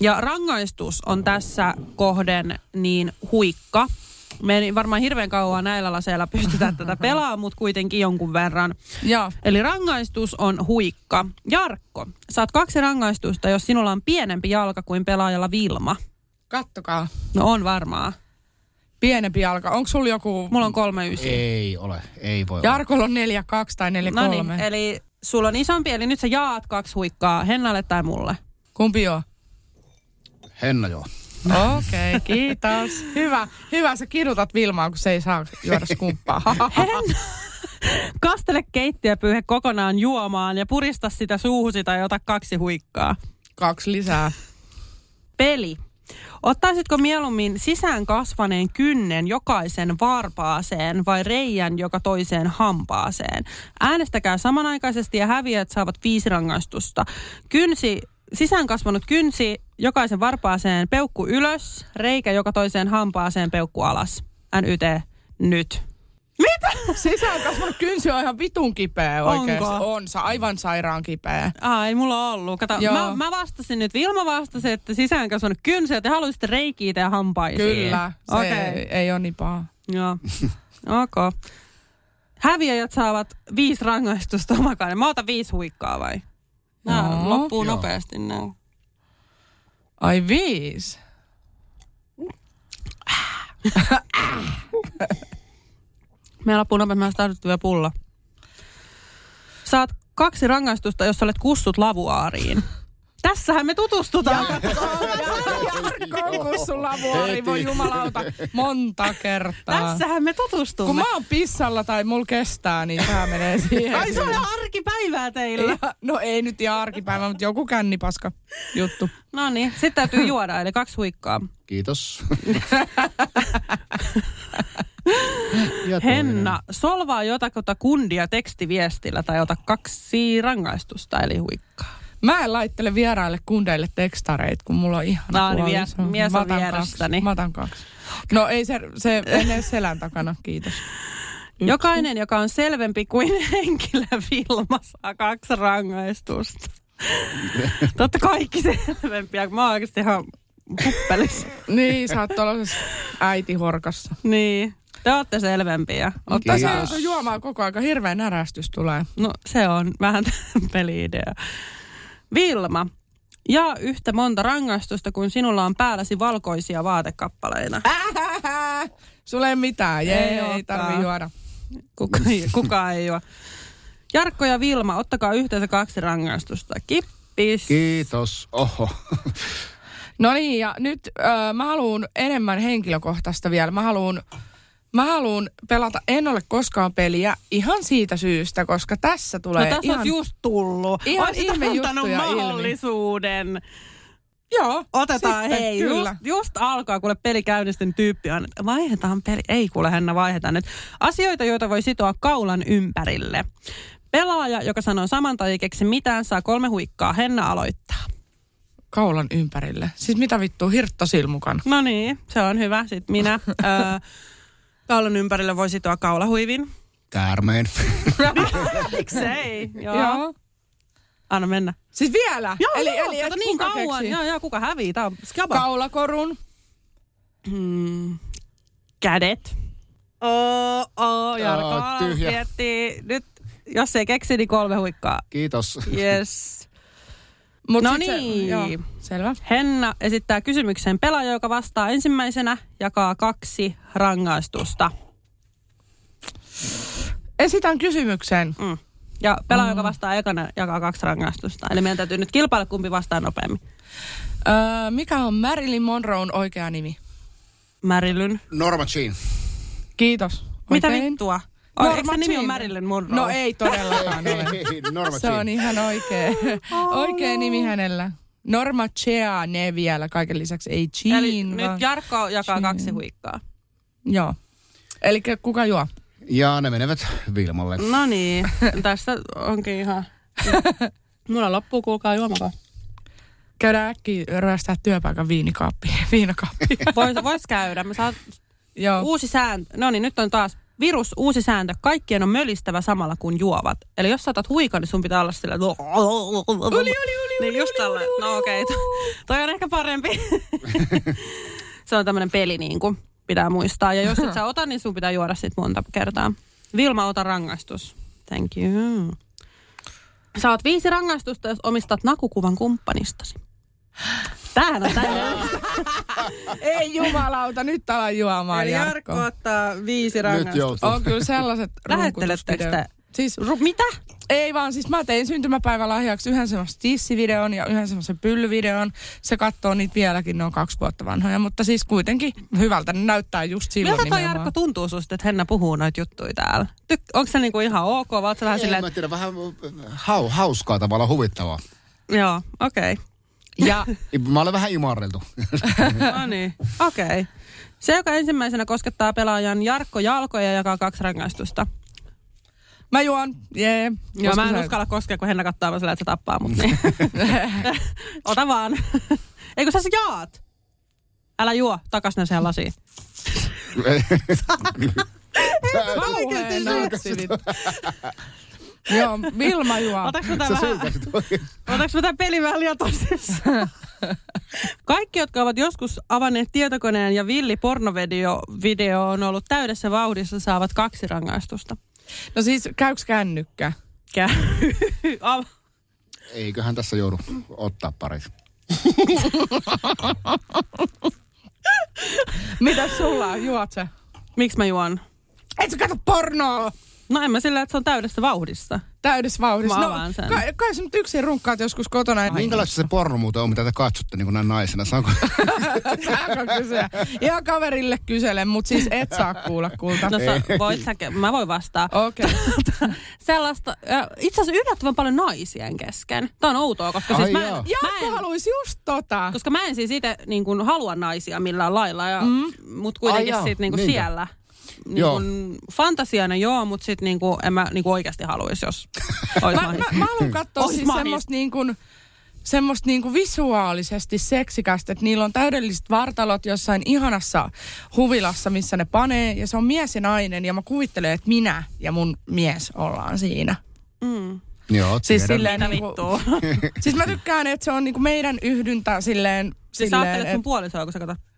Ja rangaistus on tässä kohden niin huikka. Me ei varmaan hirveän kauan näillä laseilla pystytä tätä pelaamaan, mutta kuitenkin jonkun verran. Joo. Eli rangaistus on huikka. Jarkko, saat kaksi rangaistusta, jos sinulla on pienempi jalka kuin pelaajalla Vilma. Kattokaa. No on varmaa. Pienempi jalka. Onko sulla joku... Mulla on kolme ysi. Ei ole, ei voi olla. Jarkolla on 4, 2 tai 4, No 3. niin, eli sulla on isompi, eli nyt sä jaat kaksi huikkaa Hennalle tai mulle. Kumpi on? Henna joo. Okei, okay, kiitos. Hyvä, hyvä. Sä kidutat Vilmaa, kun se ei saa juoda skumppaa. Henna, kastele keittiöpyyhe kokonaan juomaan ja purista sitä suuhusi tai ota kaksi huikkaa. Kaksi lisää. Peli. Ottaisitko mieluummin sisään kasvaneen kynnen jokaisen varpaaseen vai reijän joka toiseen hampaaseen? Äänestäkää samanaikaisesti ja häviäjät saavat viisi rangaistusta. Kynsi, sisään kasvanut kynsi jokaisen varpaaseen peukku ylös, reikä joka toiseen hampaaseen peukku alas. NYT nyt. Mitä? Sisään kasvanut kynsi on ihan vitun kipeä oikeesti. Onko? On, se aivan sairaan kipeä. Aa, ei mulla ollut. Kato, Joo. mä, mä, vastasin nyt. Vilma vastasi, että sisään kasvanut kynsi, että haluaisitte reikiä ja hampaisiin. Kyllä, se Okei. ei, ei ole niin paha. Joo. Ok. Häviäjät saavat viisi rangaistusta omakainen. Mä otan viisi huikkaa vai? Nää No. loppuu Joo. nopeasti näin. Ai viis. Meillä mä startittu vielä pulla. Saat kaksi rangaistusta, jos olet kussut lavuaariin. Tässähän me tutustutaan. Jarkko on kussun lavuari, voi jumalauta, monta kertaa. Tässähän me tutustumme. Kun mä oon pissalla tai mulla kestää, niin tää menee siihen. Ai se on arkipäivää teillä. Ja, no ei nyt ihan arkipäivä, mutta joku kännipaska juttu. No niin, sitten täytyy juoda, eli kaksi huikkaa. Kiitos. Henna, solvaa jotakuta kundia tekstiviestillä tai ota kaksi rangaistusta, eli huikkaa. Mä en laittele vieraille kundeille tekstareita, kun mulla on ihana No niin, vie- mies on vieressäni. kaksi. Mä otan kaksi. No ei se, se menee selän takana, kiitos. Jokainen, joka on selvempi kuin henkilö Vilma, saa kaksi rangaistusta. Totta kaikki selvempiä, mä oon oikeasti ihan huppelis. Niin, sä oot tuollaisessa äitihorkassa. Niin, te ootte selvempiä. Ottaa se, on juomaa koko aika, hirveä närästys tulee. No se on vähän peli-idea. Vilma, ja yhtä monta rangaistusta kuin sinulla on päälläsi valkoisia vaatekappaleita. Sulle ei mitään, jei, Ei ei, tarvi juoda. Kuka, kuka ei juo. Jarkko ja Vilma, ottakaa yhteensä kaksi rangaistusta. Kippis. Kiitos. Oho. No niin, ja nyt äh, mä haluan enemmän henkilökohtaista vielä. Mä haluan Mä haluan pelata, en ole koskaan peliä ihan siitä syystä, koska tässä tulee no tässä ihan, just tullut. ihan ihme juttuja ilmi. mahdollisuuden. Joo, Otetaan, sitten, hei, kyllä. just, just alkaa, kuule peli käynnistyy, niin tyyppi on, että vaihdetaan peli. Ei kuule, Henna, vaihdetaan nyt. Asioita, joita voi sitoa kaulan ympärille. Pelaaja, joka sanoo saman tai ei keksi mitään, saa kolme huikkaa. Henna aloittaa. Kaulan ympärille. Siis mitä vittua, hirttosilmukan. No niin, se on hyvä. Sitten minä. Öö, kaulan ympärille voi sitoa kaulahuivin. Käärmeen. Miksei? Joo. Joo. Anna mennä. Siis vielä? Joo, eli, joo, eli kato niin kuka kauan. keksii? Joo, joo, kuka hävii? Tää on skaba. Kaulakorun. Hmm. Kädet. Oo, oo, Jarkko tyhjä. miettii. Nyt, jos ei keksi, niin kolme huikkaa. Kiitos. Yes. Mut no sit se- niin. joo, selvä. Henna esittää kysymyksen. Pelaaja, joka vastaa ensimmäisenä, jakaa kaksi rangaistusta. Esitän kysymyksen. Mm. Ja pelaaja, joka vastaa ekana, jakaa kaksi rangaistusta. Eli meidän täytyy nyt kilpailla, kumpi vastaa nopeammin. Öö, mikä on Marilyn Monroen oikea nimi? Marilyn. Norma Jean. Kiitos. Mitä Oikein. vittua? On, Norma eikö se nimi on. Marilyn Monroe? No ei todellakaan ole. Ei, Norma Se on ihan oikea. oikea nimi hänellä. Norma Cheane vielä kaiken lisäksi, ei Jean. Eli vaan- nyt Jarkko jakaa Jean. kaksi huikkaa. Joo. Eli kuka juo? Ja ne menevät Vilmalle. No niin, tästä onkin ihan... Mulla loppuu, kuulkaa juomakaa. Käydään äkkiä ryöstää työpaikan viinikaappi. Viinakaappi. Vois, vois käydä. Me saat Joo. uusi sääntö. No niin, nyt on taas virus, uusi sääntö. Kaikkien on mölistävä samalla kun juovat. Eli jos saatat huikan, niin sun pitää olla sillä... Uli, uli, uli, Niin just tällä. No okei, okay. toi on ehkä parempi. Se on tämmöinen peli niin kuin pitää muistaa. Ja jos et sä ota, niin sun pitää juoda sit monta kertaa. Vilma, ota rangaistus. Thank you. Saat viisi rangaistusta, jos omistat nakukuvan kumppanistasi. Tämähän on täydellinen. Ei jumalauta, nyt alan juomaan Eli Jarkko. Jarkko ottaa viisi rangaistusta. On kyllä sellaiset Lähettelettekö te? Siis, Ru- mitä? ei vaan, siis mä tein syntymäpäivälahjaksi yhden semmoisen tissivideon ja yhden semmoisen pyllyvideon. Se katsoo niitä vieläkin, ne on kaksi vuotta vanhoja, mutta siis kuitenkin hyvältä ne näyttää just silloin Miltä toi. Jarkko tuntuu susta, että Henna puhuu noita juttuja täällä? Tyk- onko se niinku ihan ok, vai oot sä vähän Ei, silleen, mä tiedän, vähän hau, hauskaa tavalla huvittavaa. joo, okei. Ja Mä olen vähän imarreltu. No niin, okei. Se, joka ensimmäisenä koskettaa pelaajan Jarkko jalkoja ja jakaa kaksi rangaistusta. mä juon, jee. Joo, Koska mä en sä- uskalla koskea, kun Henna katsoo sillä, että se tappaa mut. Niin. Ota vaan. Eikö sä sä jaat? Älä juo, takas ne siihen lasiin. Natsivit. Joo, Vilma juo. Otaks mä tää Sä vähän... vähän liian tosissaan? Kaikki, jotka ovat joskus avanneet tietokoneen ja villi pornovideo video on ollut täydessä vauhdissa, saavat kaksi rangaistusta. No siis, käyks kännykkä? Käy. Av- Eiköhän tässä joudu ottaa parit. Mitä sulla on? Juot sä? Miksi mä juon? Et sä katso pornoa! No en mä sillä, että se on täydessä vauhdissa. Täydessä vauhdissa. Mä No, avaan sen. kai, kai sä nyt yksin runkkaat joskus kotona. Minkälaista se porno muuten on, mitä te katsotte niin kuin näin naisena? Saanko? Saanko kysyä? Ihan kaverille kyselen, mutta siis et saa kuulla kulta. No sä, voit sä, mä voin vastaa. Okei. Sellaista, äh, itse asiassa yllättävän paljon naisien kesken. Tämä on outoa, koska siis Ai mä en, joo. mä Jaakko en, haluaisi just tota. koska mä en siis itse niin kuin, halua naisia millään lailla, ja, mm. mut kuitenkin Ai joo, sit, niin kuin siellä. Niin Joo. kuin, fantasiana joo, mutta sitten niin kuin, en mä niin kuin oikeasti haluaisi, jos olisi Mä, mä, mä haluan katsoa siis semmoista niin kuin, semmoista niin kuin visuaalisesti seksikästä, että niillä on täydelliset vartalot jossain ihanassa huvilassa, missä ne panee, ja se on mies ja nainen, ja mä kuvittelen, että minä ja mun mies ollaan siinä. Mm. Joo, Siis silleen niinku, siis mä tykkään, että se on niinku meidän yhdyntä silleen, Siis sä silleen ajattelet sun et, puolisoa, kun sä katsot.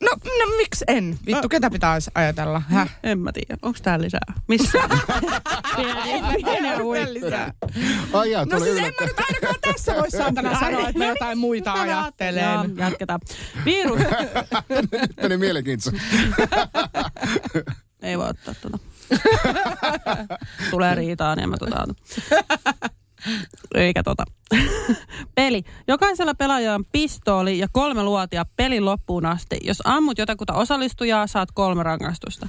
No, no miksi en? Vittu, ketä pitäisi ajatella? Häh? En mä tiedä. Onko tää lisää? Missä? Lisää. Ai jaa, No siis en mä nyt ainakaan tässä voi saatana sanoa, että mä jotain muita ajattelen. Joo, jatketaan. Virus. Nyt meni mielenkiintoista. Ei voi ottaa tota. Tulee riitaa, niin mä tota. Eikä tota. Peli. Jokaisella pelaajalla on pistooli ja kolme luotia pelin loppuun asti. Jos ammut jotakuta osallistujaa, saat kolme rangaistusta.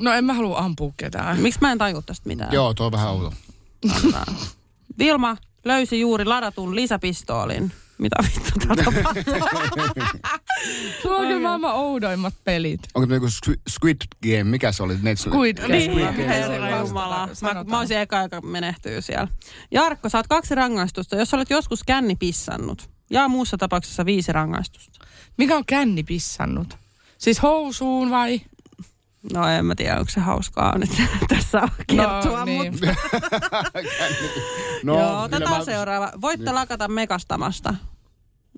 No en mä halua ampua ketään. Miksi mä en tajua tästä mitään? Joo, tuo on vähän outo. Vilma löysi juuri ladatun lisäpistoolin. Mitä vittu tää tapahtuu? Sulla on kyllä maailman oudoimmat pelit. Onko niinku Squ- Squid Game, mikä se oli? Net- Squid Game. Niin, Squid Game. herra jumala. Mä, mä olisin eka, joka menehtyy siellä. Jarkko, saat kaksi rangaistusta, jos olet joskus känni pissannut. Ja muussa tapauksessa viisi rangaistusta. Mikä on känni pissannut? Siis housuun vai? No en mä tiedä, onko se hauskaa nyt tässä on kertoa, No, niin. mutta... No, Joo, otetaan mä- seuraava. Voitte lakata mekastamasta.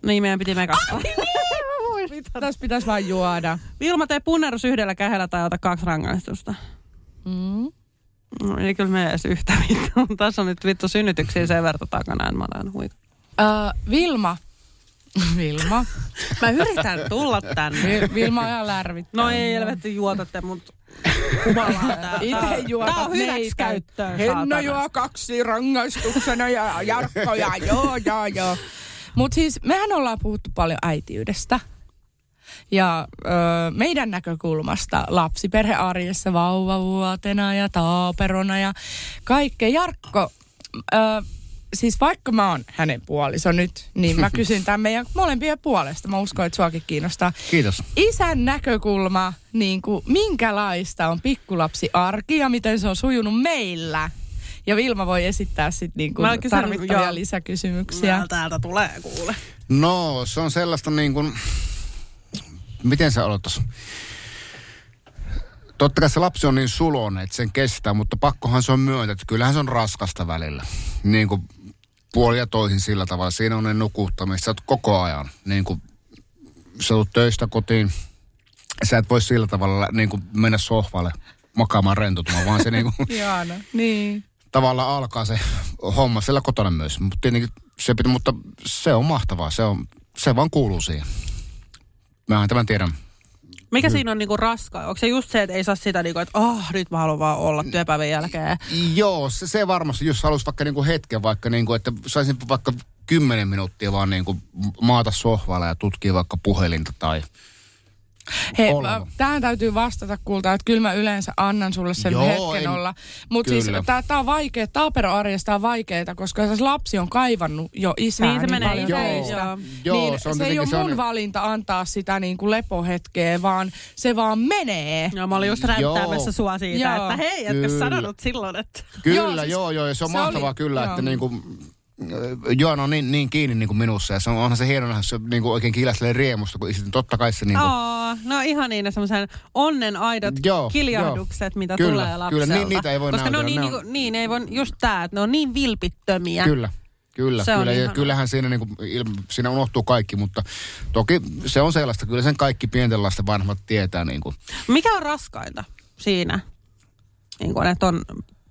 Niin, meidän piti mekastaa. Tässä pitäisi vain juoda. Vilma, tee punnerus yhdellä kädellä tai ota kaksi rangaistusta. Mm. No, ei kyllä mene edes yhtä vittu. Tässä on nyt vittu synnytyksiä sen verran takana, en mä olen huika. Uh, Vilma. Vilma. Mä yritän tulla tänne. Vi- Vilma on ihan lärvittää. No ei helvetti juotatte, mutta humalaa tää. Itse juotat käyttöön, Henna juo kaksi rangaistuksena ja Jarkko ja joo, joo, joo. Mutta siis mehän ollaan puhuttu paljon äitiydestä. Ja ö, meidän näkökulmasta lapsiperhearjessa vauvavuotena ja taaperona ja kaikkea. Jarkko, ö, siis vaikka mä oon hänen puoliso nyt, niin mä kysyn tämän meidän molempien puolesta. Mä uskon, että suakin kiinnostaa. Kiitos. Isän näkökulma, niin kuin, minkälaista on pikkulapsi arki ja miten se on sujunut meillä? Ja Vilma voi esittää sitten niin kuin kysyn- tarvittavia joo. lisäkysymyksiä. Mä täältä tulee kuule. No, se on sellaista niin kuin, miten se aloittaisi? Totta kai se lapsi on niin sulonen, että sen kestää, mutta pakkohan se on myöntää, että kyllähän se on raskasta välillä. Niin kuin puoli ja toisin sillä tavalla. Siinä on ne nukuttamista. Sä oot koko ajan, niin kuin sä tulet töistä kotiin. Sä et voi sillä tavalla niin kuin mennä sohvalle makaamaan rentoutumaan, vaan se niin kuin. Niin. tavallaan alkaa se homma siellä kotona myös. Mutta tietenkin se pitää, mutta se on mahtavaa. Se, on, se vaan kuuluu siihen. Mähän tämän tiedän. Mikä siinä on niinku raska? Onko se just se, että ei saa sitä niinku, että oh, nyt mä haluan vaan olla työpäivän jälkeen. Joo, se, se varmasti, jos haluaisi vaikka niinku hetken, vaikka niinku, että saisin vaikka kymmenen minuuttia vaan niinku maata sohvalla ja tutkia vaikka puhelinta tai... Hei, Olla. mä- tähän täytyy vastata kulta, että kyllä mä yleensä annan sulle sen Joo, hetken en- olla. Mutta siis tää, tää on vaikea, taaperoarjesta on vaikeeta, koska se lapsi on kaivannut jo isää Niin, se menee paljon töistä. joo. Joo, niin se on se ei ole mun sellainen- valinta antaa sitä niin kuin lepohetkeä, vaan se vaan menee. Joo, mä olin just räyttäämässä sua siitä, Joo. että hei, etkö sanonut silloin, että... Kyllä, Joo, joo, siis joo, joo, ja se on se mahtavaa oli- kyllä, joo. että niinku, Joana on niin, niin kiinni niin kuin minussa ja se on, onhan se hieno nähdä se niin kuin oikein kiläselle riemusta, kun sitten totta kai se niin kuin, Oh, no ihan niin ne semmoisen onnen aidot Joo, kiljahdukset, mitä Kyllä, tulee kyllä, lapselta. ni- niitä ei voi Koska ne on näytellä, niin, ne on- niinku, niin, ei voi, just tää, että ne on niin vilpittömiä. Kyllä, kyllä, Se kyllä. Ja kyllähän siinä, niin kuin, siinä unohtuu kaikki, mutta toki se on sellaista, kyllä sen kaikki pienten lasten vanhemmat tietää. Niin kuin. Mikä on raskainta siinä? Niin kuin, että on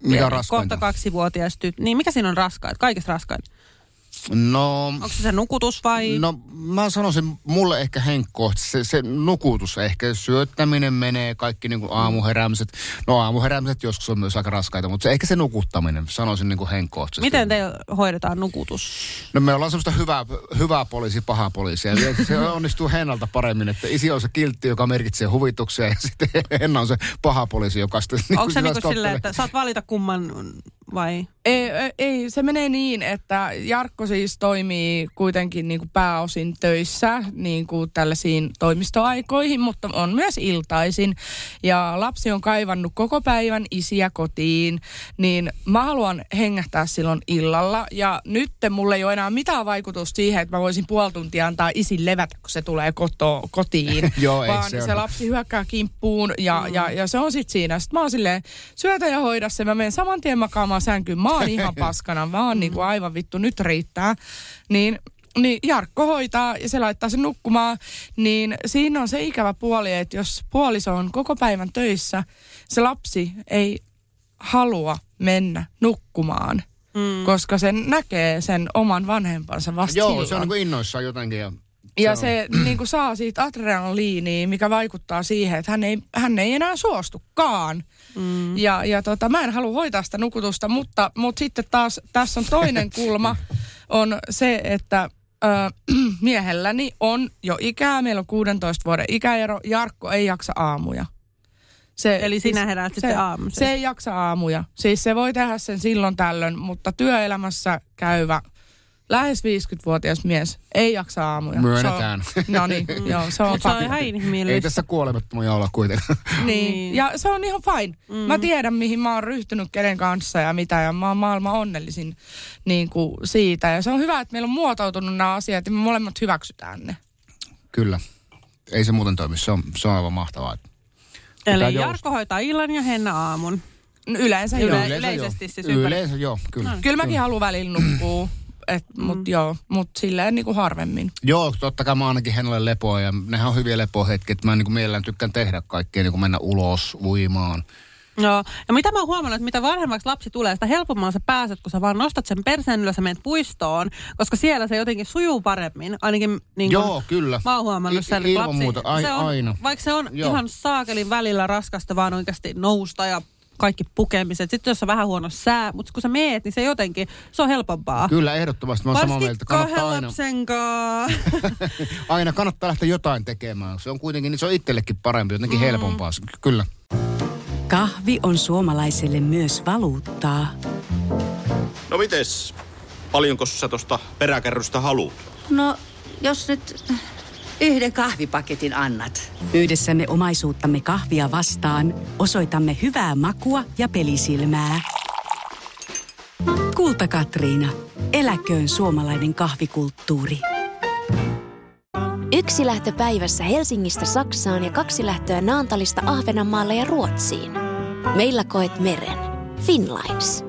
Mikä on raskainta? kohta kaksivuotias tyttö. Niin, mikä siinä on raskainta? Kaikista raskainta. No, Onko se se nukutus vai? no mä sanoisin, mulle ehkä henkko, se, se nukutus ehkä, syöttäminen menee, kaikki niin kuin aamuheräämiset. No aamuheräämiset joskus on myös aika raskaita, mutta se, ehkä se nukuttaminen, sanoisin niin kuin henkkohtaisesti. Miten te hoidetaan nukutus? No me ollaan semmoista hyvää, hyvää poliisi, paha poliisi. Ja se onnistuu Hennalta paremmin, että isi on se kiltti, joka merkitsee huvituksia ja sitten Henna on se paha poliisi, joka sitten niin Onko se kuin niinku silleen, että saat valita kumman vai? Ei, ei- se menee niin, että Jarkko siis toimii kuitenkin niin kuin pääosin töissä niin kuin tällaisiin toimistoaikoihin, mutta on myös iltaisin. Ja lapsi on kaivannut koko päivän isiä kotiin, niin mä haluan hengähtää silloin illalla. Ja nyt mulle ei ole enää mitään vaikutusta siihen, että mä voisin puoli tuntia antaa isin levätä, kun se tulee koto, kotiin. Joo, ei, vaan se se, lapsi hyökkää kimppuun ja, mm. ja, ja se on sitten siinä. Sitten mä oon silleen, syötä ja hoida se. Mä menen saman tien makaamaan sänkyyn. Mä oon ihan paskana. Mä oon niinku aivan vittu, nyt riittää. Niin niin Jarkko hoitaa ja se laittaa sen nukkumaan, niin siinä on se ikävä puoli, että jos puoliso on koko päivän töissä, se lapsi ei halua mennä nukkumaan, mm. koska se näkee sen oman vanhempansa vasta Joo, silloin. se on niin kuin innoissaan jotenkin. Ja Ja Se niin kuin saa siitä adrenaliinia, mikä vaikuttaa siihen, että hän ei, hän ei enää suostukaan. Mm. Ja, ja tota, mä en halua hoitaa sitä nukutusta, mutta, mutta sitten taas tässä on toinen kulma, on se, että ö, miehelläni on jo ikää, meillä on 16 vuoden ikäero, Jarkko ei jaksa aamuja. Se, Eli sinä heräät se, sitten aamuisin. Se ei jaksa aamuja. Siis se voi tehdä sen silloin tällöin, mutta työelämässä käyvä lähes 50-vuotias mies ei jaksa aamuja. Myönnetään. On, no niin, joo, se on se on ihan inhimillistä. Ei tässä kuolemattomia olla kuitenkaan. Niin. Ja se on ihan fine. Mm. Mä tiedän, mihin mä oon ryhtynyt kenen kanssa ja mitä, ja mä oon maailman onnellisin niin kuin siitä. Ja se on hyvä, että meillä on muotoutunut nämä asiat, ja me molemmat hyväksytään ne. Kyllä. Ei se muuten toimi. Se on, se on aivan mahtavaa. Eli. Jarkko hoitaa illan ja Henna aamun. No, yleensä Yle- joo. yleisesti joo. siis ympäri- Yleensä joo, kyllä. Kyllä mäkin haluan välillä nukkua, et, mut joo, mut silleen niin kuin harvemmin. Joo, totta kai mä ainakin hänelle lepoa ja nehän on hyviä lepohetkiä, että mä niin kuin mielellään tykkään tehdä kaikkea, niin kuin mennä ulos uimaan. Joo. Ja mitä mä oon huomannut, että mitä vanhemmaksi lapsi tulee, sitä helpommalla sä pääset, kun sä vaan nostat sen perseen ylös ja menet puistoon, koska siellä se jotenkin sujuu paremmin. Ainakin niin kun, Joo, kyllä. Mä oon huomannut I- sen, että ilman lapsi, muuta, ai- se on, aina. Vaikka se on Joo. ihan saakelin välillä raskasta vaan oikeasti nousta ja kaikki pukemiset. Sitten jos on vähän huono sää, mutta kun sä meet, niin se jotenkin, se on helpompaa. Kyllä, ehdottomasti. Mä oon samaa mieltä. Varsinkin Kannattaa aina, aina kannattaa lähteä jotain tekemään. Se on kuitenkin, niin se on itsellekin parempi, jotenkin Mm. helpompaa. Kyllä. Kahvi on suomalaiselle myös valuuttaa. No mites? Paljonko sä tosta peräkärrystä haluat? No, jos nyt yhden kahvipaketin annat. Yhdessämme omaisuuttamme kahvia vastaan osoitamme hyvää makua ja pelisilmää. Kulta Katriina. Eläköön suomalainen kahvikulttuuri. Yksi lähtö päivässä Helsingistä Saksaan ja kaksi lähtöä Naantalista Ahvenanmaalle ja Ruotsiin. Meillä koet meren. Finlines.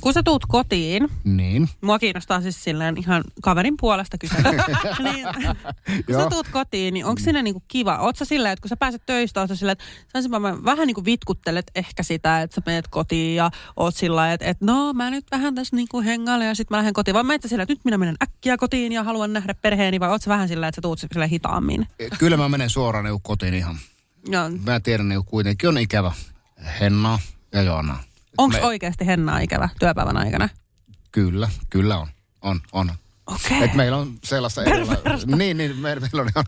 kun sä tuut kotiin, Niin. mua kiinnostaa siis silleen ihan kaverin puolesta kysellä. niin, kun sä Joo. tuut kotiin, niin onko siinä niinku kiva? Oot sä silleen, että kun sä pääset töistä, oot sä silleen, että saisinpa mä vähän niinku vitkuttelet ehkä sitä, että sä menet kotiin ja oot sillä että, että no mä nyt vähän tässä niinku hengailen ja sitten mä lähden kotiin. Vai menet sä silleen, että nyt minä menen äkkiä kotiin ja haluan nähdä perheeni vai oot sä vähän silleen, että sä tuut silleen hitaammin? Kyllä mä menen suoraan niin kotiin ihan. Joo. Mä tiedän, niin kuitenkin on ikävä Henna ja Joona. Onko Me- oikeasti Hennaa ikävä työpäivän aikana? Kyllä, kyllä on. On, on. Okei. Et meillä on sellaista erila- Niin, niin, me, meillä on ihan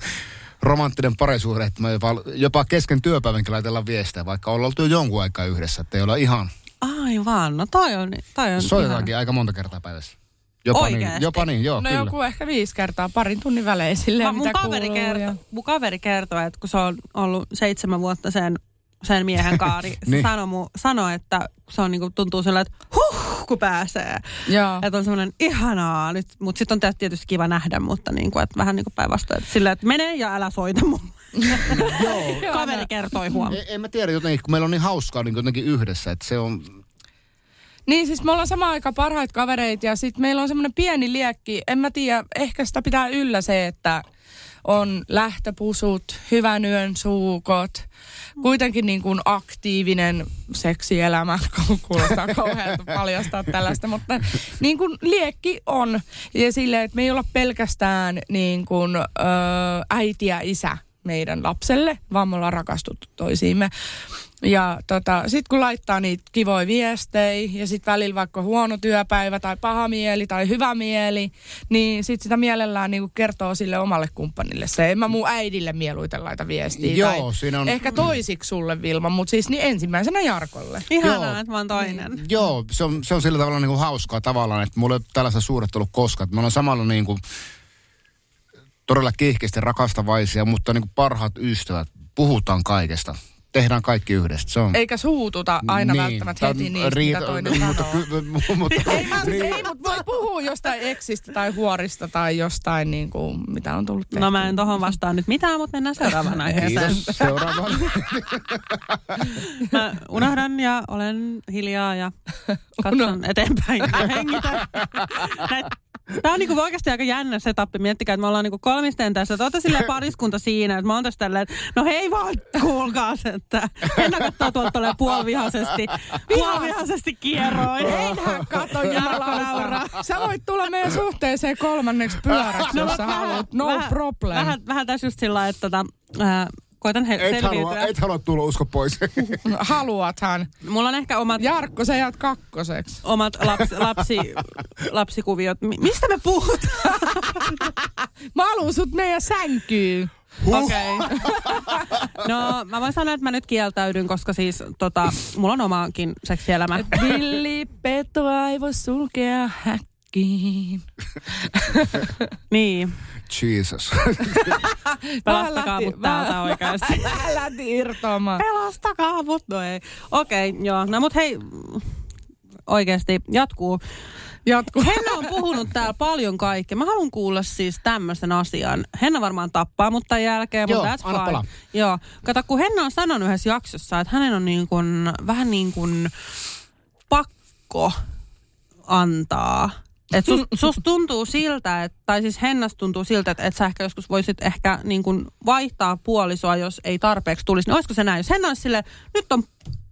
romanttinen parisuhde, että me jopa, jopa kesken työpäivänkin laitellaan viestejä, vaikka ollaan oltu jo jonkun aikaa yhdessä, että ei olla ihan, Aivan, no toi on, toi on soitetaankin aika monta kertaa päivässä. Jopa niin, Oikeesti? jopa niin, joo, no kyllä. joku ehkä viisi kertaa, parin tunnin välein silleen, Mä, mun, mitä kaveri kuuluu. kertoo, ja- mun kaveri kertoo, että kun se on ollut seitsemän vuotta sen, sen miehen kaari, Niin. sanoi, mu, sanoi, että se on niinku, tuntuu sillä, että huh, kun pääsee. Joo. Että on semmoinen ihanaa nyt, mutta sitten on tietysti kiva nähdä, mutta niinku, että vähän niinku päinvastoin. Sillä, että mene ja älä soita mun. Joo. Kaveri kertoi huom. En, en mä tiedä jotenkin, kun meillä on niin hauskaa niin jotenkin yhdessä, että se on, Niin siis me ollaan samaan aikaan parhaita kavereita ja sitten meillä on semmoinen pieni liekki. En mä tiedä, ehkä sitä pitää yllä se, että on lähtöpusut, hyvän yön suukot, kuitenkin niin kuin aktiivinen seksielämä, kuulostaa kauhealta paljastaa tällaista, mutta niin kuin liekki on. Ja silleen, että me ei olla pelkästään niin kuin, ö, äiti ja isä meidän lapselle, vaan me ollaan rakastuttu toisiimme. Ja tota, sitten kun laittaa niitä kivoja viestejä ja sitten välillä vaikka huono työpäivä tai paha mieli tai hyvä mieli, niin sitten sitä mielellään niinku kertoo sille omalle kumppanille se. En mä mun äidille mieluiten laita viestiä. Joo, tai siinä on- Ehkä toisiksi sulle Vilma, mutta siis niin ensimmäisenä Jarkolle. Ihanaa, että mä oon toinen. Joo, se on, se on sillä tavalla niin kuin hauskaa tavallaan, että mulla ei ole tällaista suuret ollut koskaan. Että Me ollaan samalla niin kuin, todella kiihkeästi rakastavaisia, mutta niin kuin parhaat ystävät. Puhutaan kaikesta. Tehdään kaikki yhdessä. Se on... Eikä suututa aina Niin, välttämättä heti on niistä, riita- mitä toinen mutta, sanoo. ky- mutta, Ei, mä, ei, mutta voi puhua jostain eksistä tai huorista tai jostain, niin kuin, mitä on tullut tehtyä. No mä en tohon vastaa nyt mitään, mutta mennään seuraavaan aiheeseen. Kiitos. Seuraavaan. Mä unohdan ja olen hiljaa ja katson eteenpäin ja hengitän. Tämä on niinku oikeasti aika jännä setup. Miettikää, että me ollaan niinku kolmisten tässä. Te olette silleen pariskunta siinä, että mä oon tässä tälleen, että no hei vaan, kuulkaas, että Henna katsoo tuolta tolleen puolivihaisesti, puolivihaisesti kierroin. Enhän kato jumalauta. Sä voit tulla meidän suhteeseen kolmanneksi pyöräksi, jos sä haluat. No vähän, problem. Vähän, vähän tässä just sillä että tota, äh, koitan he, Et halua, selviytyä. et halua tulla usko pois. Haluathan. Mulla on ehkä omat... Jarkko, sä jäät kakkoseksi. Omat lapsi, lapsi, lapsikuviot. Mi- mistä me puhutaan? Mä haluun sut meidän sänkyyn. Okei. Okay. No, mä voin sanoa, että mä nyt kieltäydyn, koska siis tota, mulla on omaakin seksielämä. Villi petoa ei voi sulkea häkkiin. niin. Jesus. Pelastakaa mut täältä oikeasti. Vähän lähti irtoamaan. Pelastakaa mut. No ei. Okei, okay, joo. No mut hei, oikeasti jatkuu. Jatkuu. Henna on puhunut täällä paljon kaikkea. Mä haluan kuulla siis tämmöisen asian. Henna varmaan tappaa mut tämän jälkeen, Joo, mutta that's anna fine. palaa. Joo. Kato, kun Henna on sanonut yhdessä jaksossa, että hänen on niin kuin, vähän niin kuin pakko antaa. Et sus, sus tuntuu siltä, että, tai siis Hennas tuntuu siltä, että, että sä ehkä joskus voisit ehkä niin kuin vaihtaa puolisoa, jos ei tarpeeksi tulisi. Niin olisiko se näin? Jos Henna olisi silleen, nyt on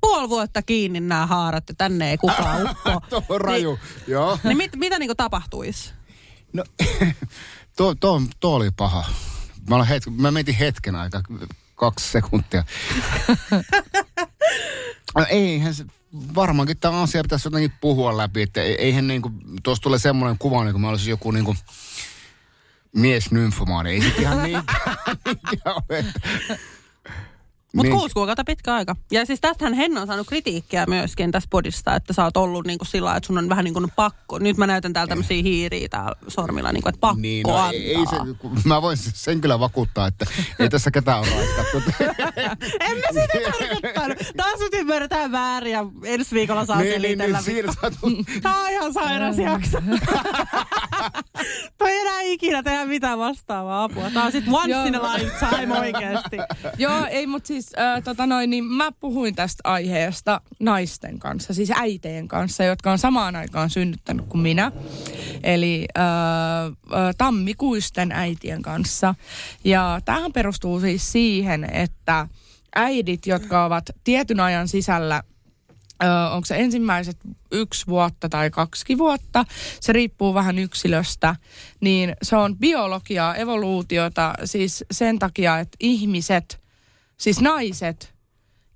puoli vuotta kiinni nämä haarat ja tänne ei kukaan uppo. Tuo on raju, Niin- joo. Niin mit, mitä niin kuin tapahtuisi? No, tuo, tuo, tuo oli paha. Mä, olen hetken, mä mietin hetken aika, kaksi sekuntia. No, eihän se, varmaankin tämä asia pitäisi jotenkin puhua läpi, että ei- eihän niinku, tuossa tulee semmoinen kuva, niin kuin mä olisin joku niinku mies nymfomaani. Ei se ihan niinkään, niinkään ole. Mutta Niin. kuusi kuukautta pitkä aika. Ja siis tästähän Henna on saanut kritiikkiä myöskin tässä podista, että sä oot ollut niinku sillä että sun on vähän niin kuin pakko. Nyt mä näytän täällä tämmöisiä hiiriä täällä sormilla, niin kuin, että pakko Niin, antaa. no, ei, ei se, mä voin sen kyllä vakuuttaa, että ei tässä ketään ole raiskattu. En mä sitä tarkoittanut. Taas nyt ymmärretään väärin ja ensi viikolla saa Niin, selitellä. niin, niin, tulet- Tää on ihan sairas jakso. Toi ei enää ikinä tehdä mitään vastaavaa apua. Tää on sit once in a lifetime oikeesti. Joo, ei, mutta siis äh, tota noin, niin mä puhuin tästä aiheesta naisten kanssa, siis äiteen kanssa, jotka on samaan aikaan synnyttänyt kuin minä. Eli äh, tammikuisten äitien kanssa. Ja tämähän perustuu siis siihen, että äidit, jotka ovat tietyn ajan sisällä onko se ensimmäiset yksi vuotta tai kaksi vuotta, se riippuu vähän yksilöstä, niin se on biologiaa, evoluutiota, siis sen takia, että ihmiset, siis naiset,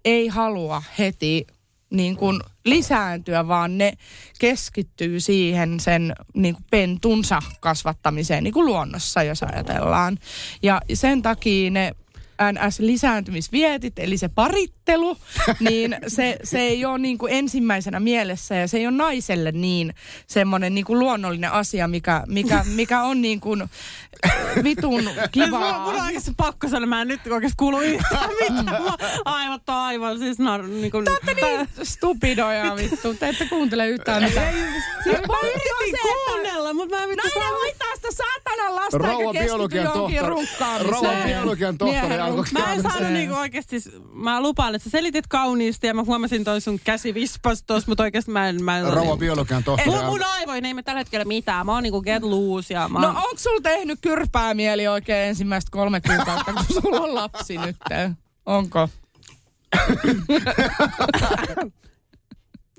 ei halua heti niin kuin lisääntyä, vaan ne keskittyy siihen sen niin kuin pentunsa kasvattamiseen niin kuin luonnossa, jos ajatellaan. Ja sen takia ne NS-lisääntymisvietit, eli se parittelu, niin se, se ei ole niin kuin ensimmäisenä mielessä ja se ei ole naiselle niin semmoinen niin kuin luonnollinen asia, mikä, mikä, mikä on niin kuin vitun Mulla, kivaa. mulla on oikeasti pakko sanoa, mä en nyt oikeasti kuulu yhtään mitään. Mulla aivot on aivan siis nar, niin kuin, Te niin stupidoja vittu, te ette kuuntele yhtään mitään. Siis mä yritin kuunnella, mutta mä en vittu Nainen saa- hoitaa sitä saatanan lasta Rouva eikä keskity biologian johonkin tohtori- runkkaamiseen. rouva biologian tohtori Mä en saanut niinku oikeesti, siis, mä lupaan, että sä selitit kauniisti ja mä huomasin toi sun käsi vispas tossa, mutta oikeesti mä en... Mä en Rouva biologian tohtori. Mun, mun aivoin ei me tällä hetkellä mitään. Mä oon niinku get loose ja mä No oon... onko sulla tehnyt kyrpää mieli oikein ensimmäistä kolme kuukautta, kun sulla on lapsi nyt? Onko?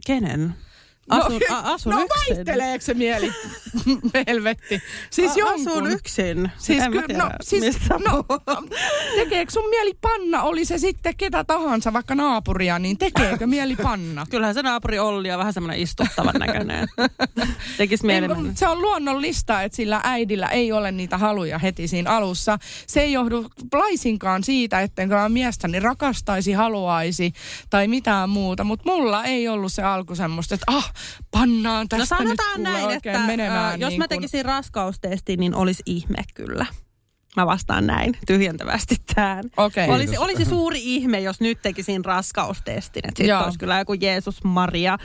Kenen? Asun, no, a, asun no yksin. vaihteleeko se mieli? Helvetti. Siis A- jonkun. Asun yksin. Siis, en ky- tiedä, no, siis, mistä no, tekeekö sun mieli panna, oli se sitten ketä tahansa, vaikka naapuria, niin tekeekö mieli panna? Kyllähän se naapuri Olli on vähän semmoinen istuttavan näköinen. Tekis mieli Ei, se on luonnollista, että sillä äidillä ei ole niitä haluja heti siinä alussa. Se ei johdu laisinkaan siitä, ettenkö mä miestäni rakastaisi, haluaisi tai mitään muuta. Mutta mulla ei ollut se alku semmoista, että ah, pannaan No tästä nyt sanotaan kuule näin, että menemään. ö, jos niin mä kun- tekisin raskaustestin, niin olisi ihme kyllä. Mä vastaan näin tyhjentävästi tähän. Okei. Olisi, Kiitos. olisi suuri ihme, jos nyt tekisin raskaustestin. Että sitten olisi kyllä joku Jeesus Maria,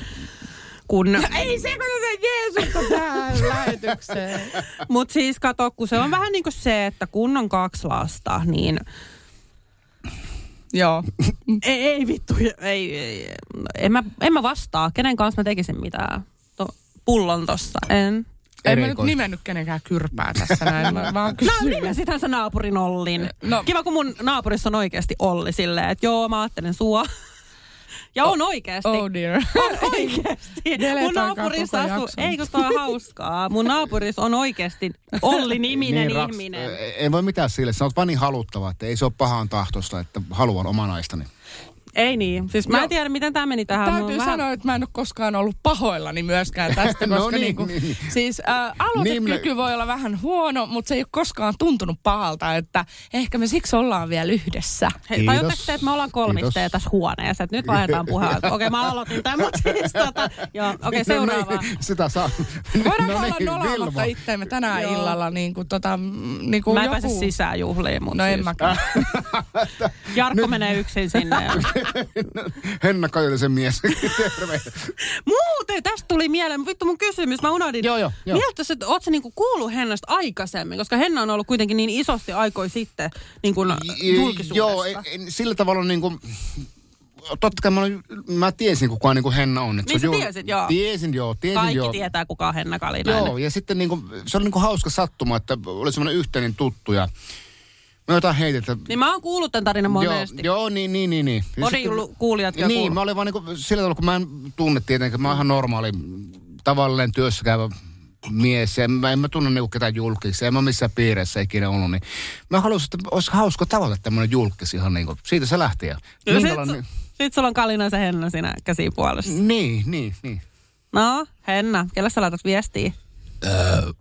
kun... Ei se, kun se Jeesusta tähän äänitykseen. Mutta siis kato, kun se on vähän niin kuin se, että kun on kaksi lasta, niin Joo. ei, ei vittu, ei, ei, en, mä, en mä vastaa. Kenen kanssa mä tekisin mitään? To, pullon tossa, en. En mä nyt nimennyt kenenkään kyrpää tässä näin. Mä vaan No kysyin. nimesithän sä naapurin Ollin. No. Kiva, kun mun naapurissa on oikeasti Olli silleen, että joo, mä ajattelen sua. Ja on oikeasti. Oh dear. On oikeasti. Mun naapurissa asuu, ei kun on hauskaa. Mun naapurissa on oikeasti Olli-niminen Niin, raks- ihminen. Ei voi mitään sille. Sä oot vaan niin haluttava, että ei se ole pahaan tahtosta, että haluan oma naistani. Ei niin. Siis mä en tiedä, miten tämä meni tähän. Täytyy sanoa, että mä en ole koskaan ollut pahoillani myöskään tästä, No koska niin, niinku, niin, niin. siis äh, aloitekyky Niin, voi olla vähän huono, mutta se ei ole koskaan tuntunut pahalta, että ehkä me siksi ollaan vielä yhdessä. Hei, Kiitos. tajutteko te, että me ollaan kolmisteen tässä huoneessa, että nyt vaihdetaan puhetta. Okei, mä aloitin tämän, mutta siis tota, joo, okei, seuraava. No niin, sitä saa. Voidaanko No olla niin, nolaamatta itteemme tänään Joo. illalla niin kuin, tota, niin kuin Mä en joku... pääse sisään juhliin, mutta No en siis. mäkään. Jarkko menee yksin sinne. Ja... Henna Kajolisen mies. Terve. Muuten, tästä tuli mieleen, vittu mun kysymys, mä unohdin. Joo, joo, joo. Mieltä sä, että oot sä niinku kuullut Hennasta aikaisemmin, koska Henna on ollut kuitenkin niin isosti aikoi sitten niin kuin julkisuudessa. Joo, ei- sillä tavalla niin kuin, totta kai mä, olin, mä tiesin kuka niin kuin Henna on. että Niin sä on tiesit, joo. Tiesin joo, tiesin Kaikki joo. tietää, kuka on Henna Kalinainen. Joo, ja sitten niin kuin, se oli niin kuin hauska sattuma, että oli semmoinen yhteinen tuttu ja me jotain heitettä. Niin mä oon kuullut tämän tarinan monesti. Joo, joo, niin, niin, niin. niin. Ja Moni sitten- lu- kuulijatkin on Niin, kuullut. mä olin vaan niinku sillä tavalla, kun mä en tunne tietenkin, mä oon ihan normaali, tavallinen työssä käyvä mies, ja mä en mä tunne niinku ketään julkiksi, en mä missään piireissä ikinä ollut, niin mä haluaisin, että olisi hauska tavata tämmöinen julkis ihan niinku, siitä se lähti. Ja Ja minkälainen- sit, sit sulla on Kalinaisen Henna siinä käsipuolessa. Niin, niin, niin. No, Henna, kelle sä laitat viestiä?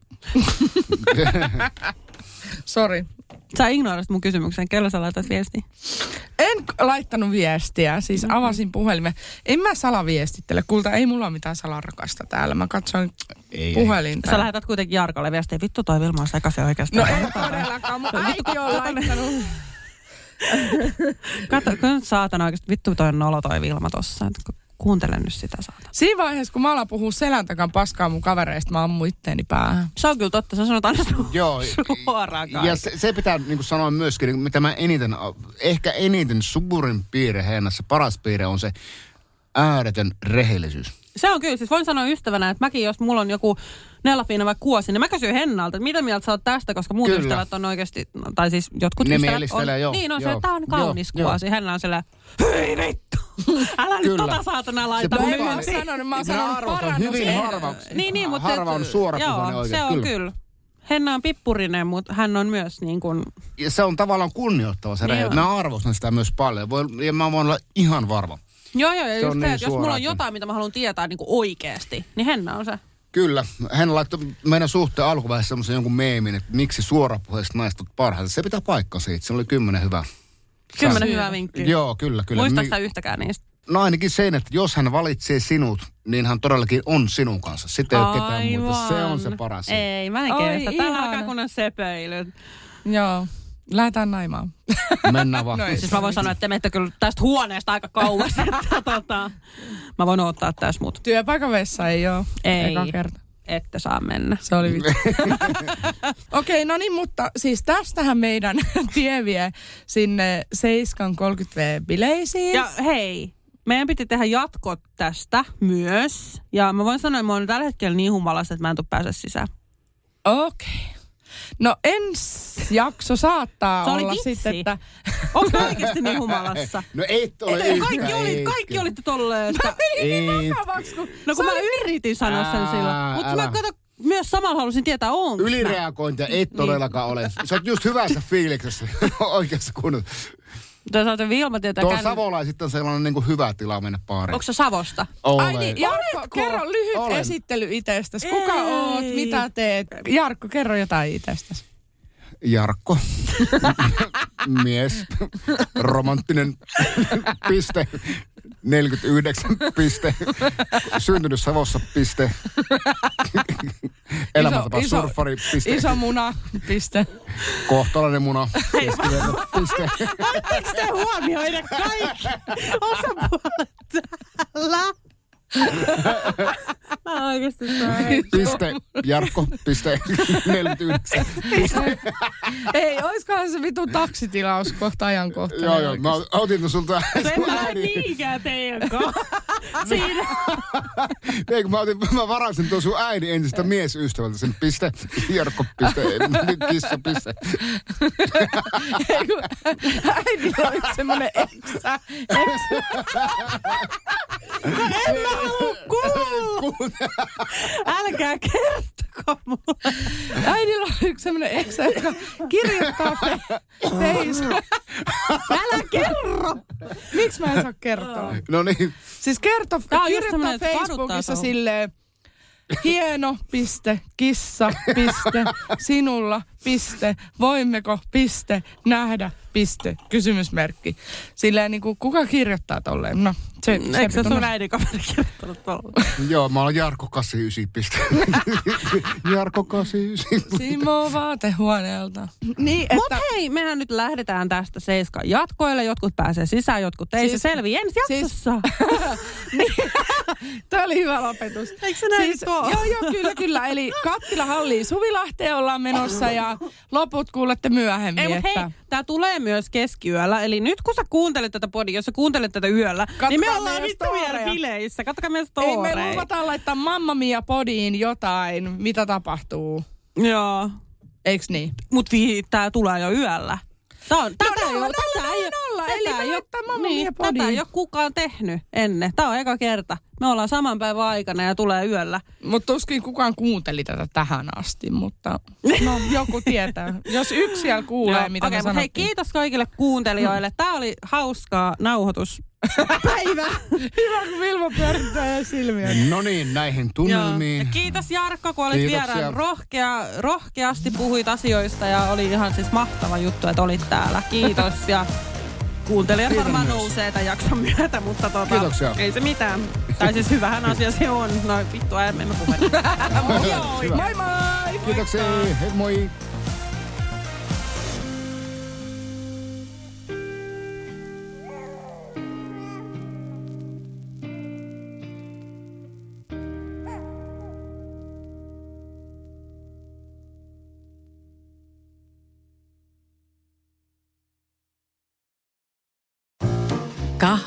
Sori. Sä ignoroisit mun kysymyksen, kelle sä laitat viestiä? En laittanut viestiä, siis Mm-hmm. avasin puhelimen. En mä salaviestittele, kulta, ei mulla ole mitään salarakasta täällä. Mä katsoin Ei, puhelinta. Sä lähetät kuitenkin Jarkolle viestiä, vittu toi Vilma on sekaisin oikeasti. No en todellakaan, mun äiti on laittanut. Kato, kun saatana oikeasti, vittu toi on nolo toi Vilma tossa. Et Kuuntele nyt sitä saatana. Siinä vaiheessa, kun mä alan puhua selän takan paskaa mun kavereista, mä ammun itteeni päähän. Se on kyllä totta, sä sanot aina su- Joo, suoraan Ja kaiken. se, se pitää niin kuin sanoa myöskin, niin mitä mä eniten, ehkä eniten suurin piirre Hennassa, paras piirre on se ääretön rehellisyys. Se on kyllä, siis voin sanoa ystävänä, että mäkin, jos mulla on joku Nellafiina vai kuosi, niin mä kysyn Hennalta, että mitä mieltä sä oot tästä, koska muut Kyllä. ystävät on oikeasti, no, tai siis jotkut Ne ystävät on, joo, niin on se, joo, että tää on kaunis joo, kuosi. Henna on sillä, hyi vittu, älä nyt Kyllä. tota saatana laita Se mä oon sanonut, mä oon sanonut parannus. hyvin harva, Niin, niin, mutta... harva on suora Joo, oikein. se on kyllä. Henna on pippurinen, mutta hän on myös niin kuin... Ja se on tavallaan kunnioittava se Niin. Mä arvostan sitä myös paljon. Voi, ja mä voin olla ihan varma. Joo, joo, ja Se just on se, niin että jos mulla on jotain, mitä mä haluan tietää niin kuin oikeasti, niin Henna on se. Kyllä. Hän laittoi meidän suhteen alkuvaiheessa semmoisen jonkun meemin, että miksi suorapuheiset naiset ovat parhaita. Se pitää paikkaa siitä. Se oli kymmenen hyvä. Kymmenen Sä- hyvää vinkkiä. Joo, kyllä, kyllä. Muistatko Mi- sä yhtäkään niistä? No ainakin sen, että jos hän valitsee sinut, niin hän todellakin on sinun kanssa. Sitten ei ole ketään muuta. Se on se paras. Ei, mä en kestä. Ihana. alkaa kun on sepöilyt. Joo. Lähdetään naimaan. Mennään vaan. No Siis mä voin sanoa, että te menette kyllä tästä huoneesta aika kauas. että, tota, mä voin ottaa tässä mut. Työpaikan vessa ei ole. Ei. Eka kerta. Ette saa mennä. Se oli vitsi. Okei, no niin, mutta siis tästähän meidän tie vie sinne 7.30V-bileisiin. Ja hei, meidän piti tehdä jatko tästä myös. Ja mä voin sanoa, että mä oon tällä hetkellä niin humalassa, että mä en tuu pääse sisään. Okei. No ensi jakso saattaa olla vitsi. sitten, että... Onko oikeasti niin humalassa? No et ole Ei, yhtään, kaikki, oli, kaikki olitte tolleen, että... Ei. No kun mä yritin sanoa sen silloin. Mutta mä kato, myös samalla halusin tietää, onko mä. Ylireagointia ei todellakaan ole. Sä oot just hyvässä fiiliksessä oikeassa kunnossa. Toisaalta Vilma tietää Tuo känny... Savolaiset on sellainen niin kuin hyvä tila mennä baariin. Onko se Savosta? Olen. Ai niin, Jarkko, kerro lyhyt Olen. esittely itsestäsi. Kuka Ei. oot, mitä teet? Jarkko, kerro jotain itsestäsi. Jarkko. Mies. Romanttinen piste. 49 piste. Syntynyt Savossa piste. Elämäntapa Iso- surffari piste. Iso muna, piste. Kohtalainen muna. Keskiverto piste. Voitteko te huomioida kaikki osapuolet täällä? Mä oikeesti sain. Piste Jarkko, piste 49. Piste. Ei, oiskohan se vitu taksitilaus kohta ajankohta. Joo, joo, mä otin sulta En sun mä äidin. niinkään teidän. Siinä. Ei, kun mä, otin, mä varasin tuon sun äidin entisestä miesystävältä sen piste, Jarkko, piste, kissa, piste. Ei, kun äidillä yksi semmonen eksä. eksä. En mä halua kuulla. Älkää kertoko mulle. Äidillä on yksi semmonen eksä, joka kirjoittaa fe- face. Älä kerro. Miksi mä en saa kertoa? No niin, Siis kerto, kirjoittaa Facebookissa silleen, hieno, piste, kissa, piste, sinulla, piste, voimmeko, piste, nähdä, piste, kysymysmerkki. Silleen niin kuin, kuka kirjoittaa tolleen? No, se, Eikö se sun äidin kaveri kirjoittanut tuolla? joo, mä olen Jarkko 89, piste. Jarkko 89. Simo vaatehuoneelta. Niin, että... Mut hei, mehän nyt lähdetään tästä Seiskan jatkoille. Jotkut pääsee sisään, jotkut ei. Siis- se selvii ensi jaksossa. Tämä oli hyvä lopetus. Eikö se näin siis, oo? Joo, joo, kyllä, kyllä. Eli Kattila Halliin Suvilahteen ollaan menossa ja loput kuulette myöhemmin. Ei, mutta että... hei, tää tulee myös keskiyöllä. Eli nyt kun sä kuuntelet tätä podia, jos sä kuuntelet tätä yöllä, Katsokaa niin me ollaan vittu vielä bileissä. Kattokaa meidän Ei, storeja. me luvataan laittaa Mamma Mia podiin jotain, mitä tapahtuu. Joo. Eiks niin? Mut vii, tää tulee jo yöllä. Tää on, tätä nolla, ei ole, nolla, tätä ei nolla, ole, eli tätä me ei ole, laittaa Mamma niin, tätä ei ole kukaan tehnyt ennen. Tää on eka kerta. Me ollaan saman päivän aikana ja tulee yöllä. Mutta tuskin kukaan kuunteli tätä tähän asti, mutta no, joku tietää. Jos yksi siellä kuulee, Joo, mitä okei, me hei, kiitos kaikille kuuntelijoille. Tää oli hauskaa nauhoituspäivä. Hyvä, kun Vilmo pyörittää silmiä. No niin, näihin Joo. Ja tunnelmiin. kiitos Jarkko, kun olit Kiitoksia. vieraan rohkea, rohkeasti puhuit asioista ja oli ihan siis mahtava juttu, että olit täällä. Kiitos ja kuuntelijat Kiitos varmaan myös. nousee tämän jakson myötä, mutta tota, Kiitoksia. ei se mitään. Tai siis hyvähän asia se on. No vittu, emme me puhu. Hyvä. Moi moi! Kiitoksia, hei moi.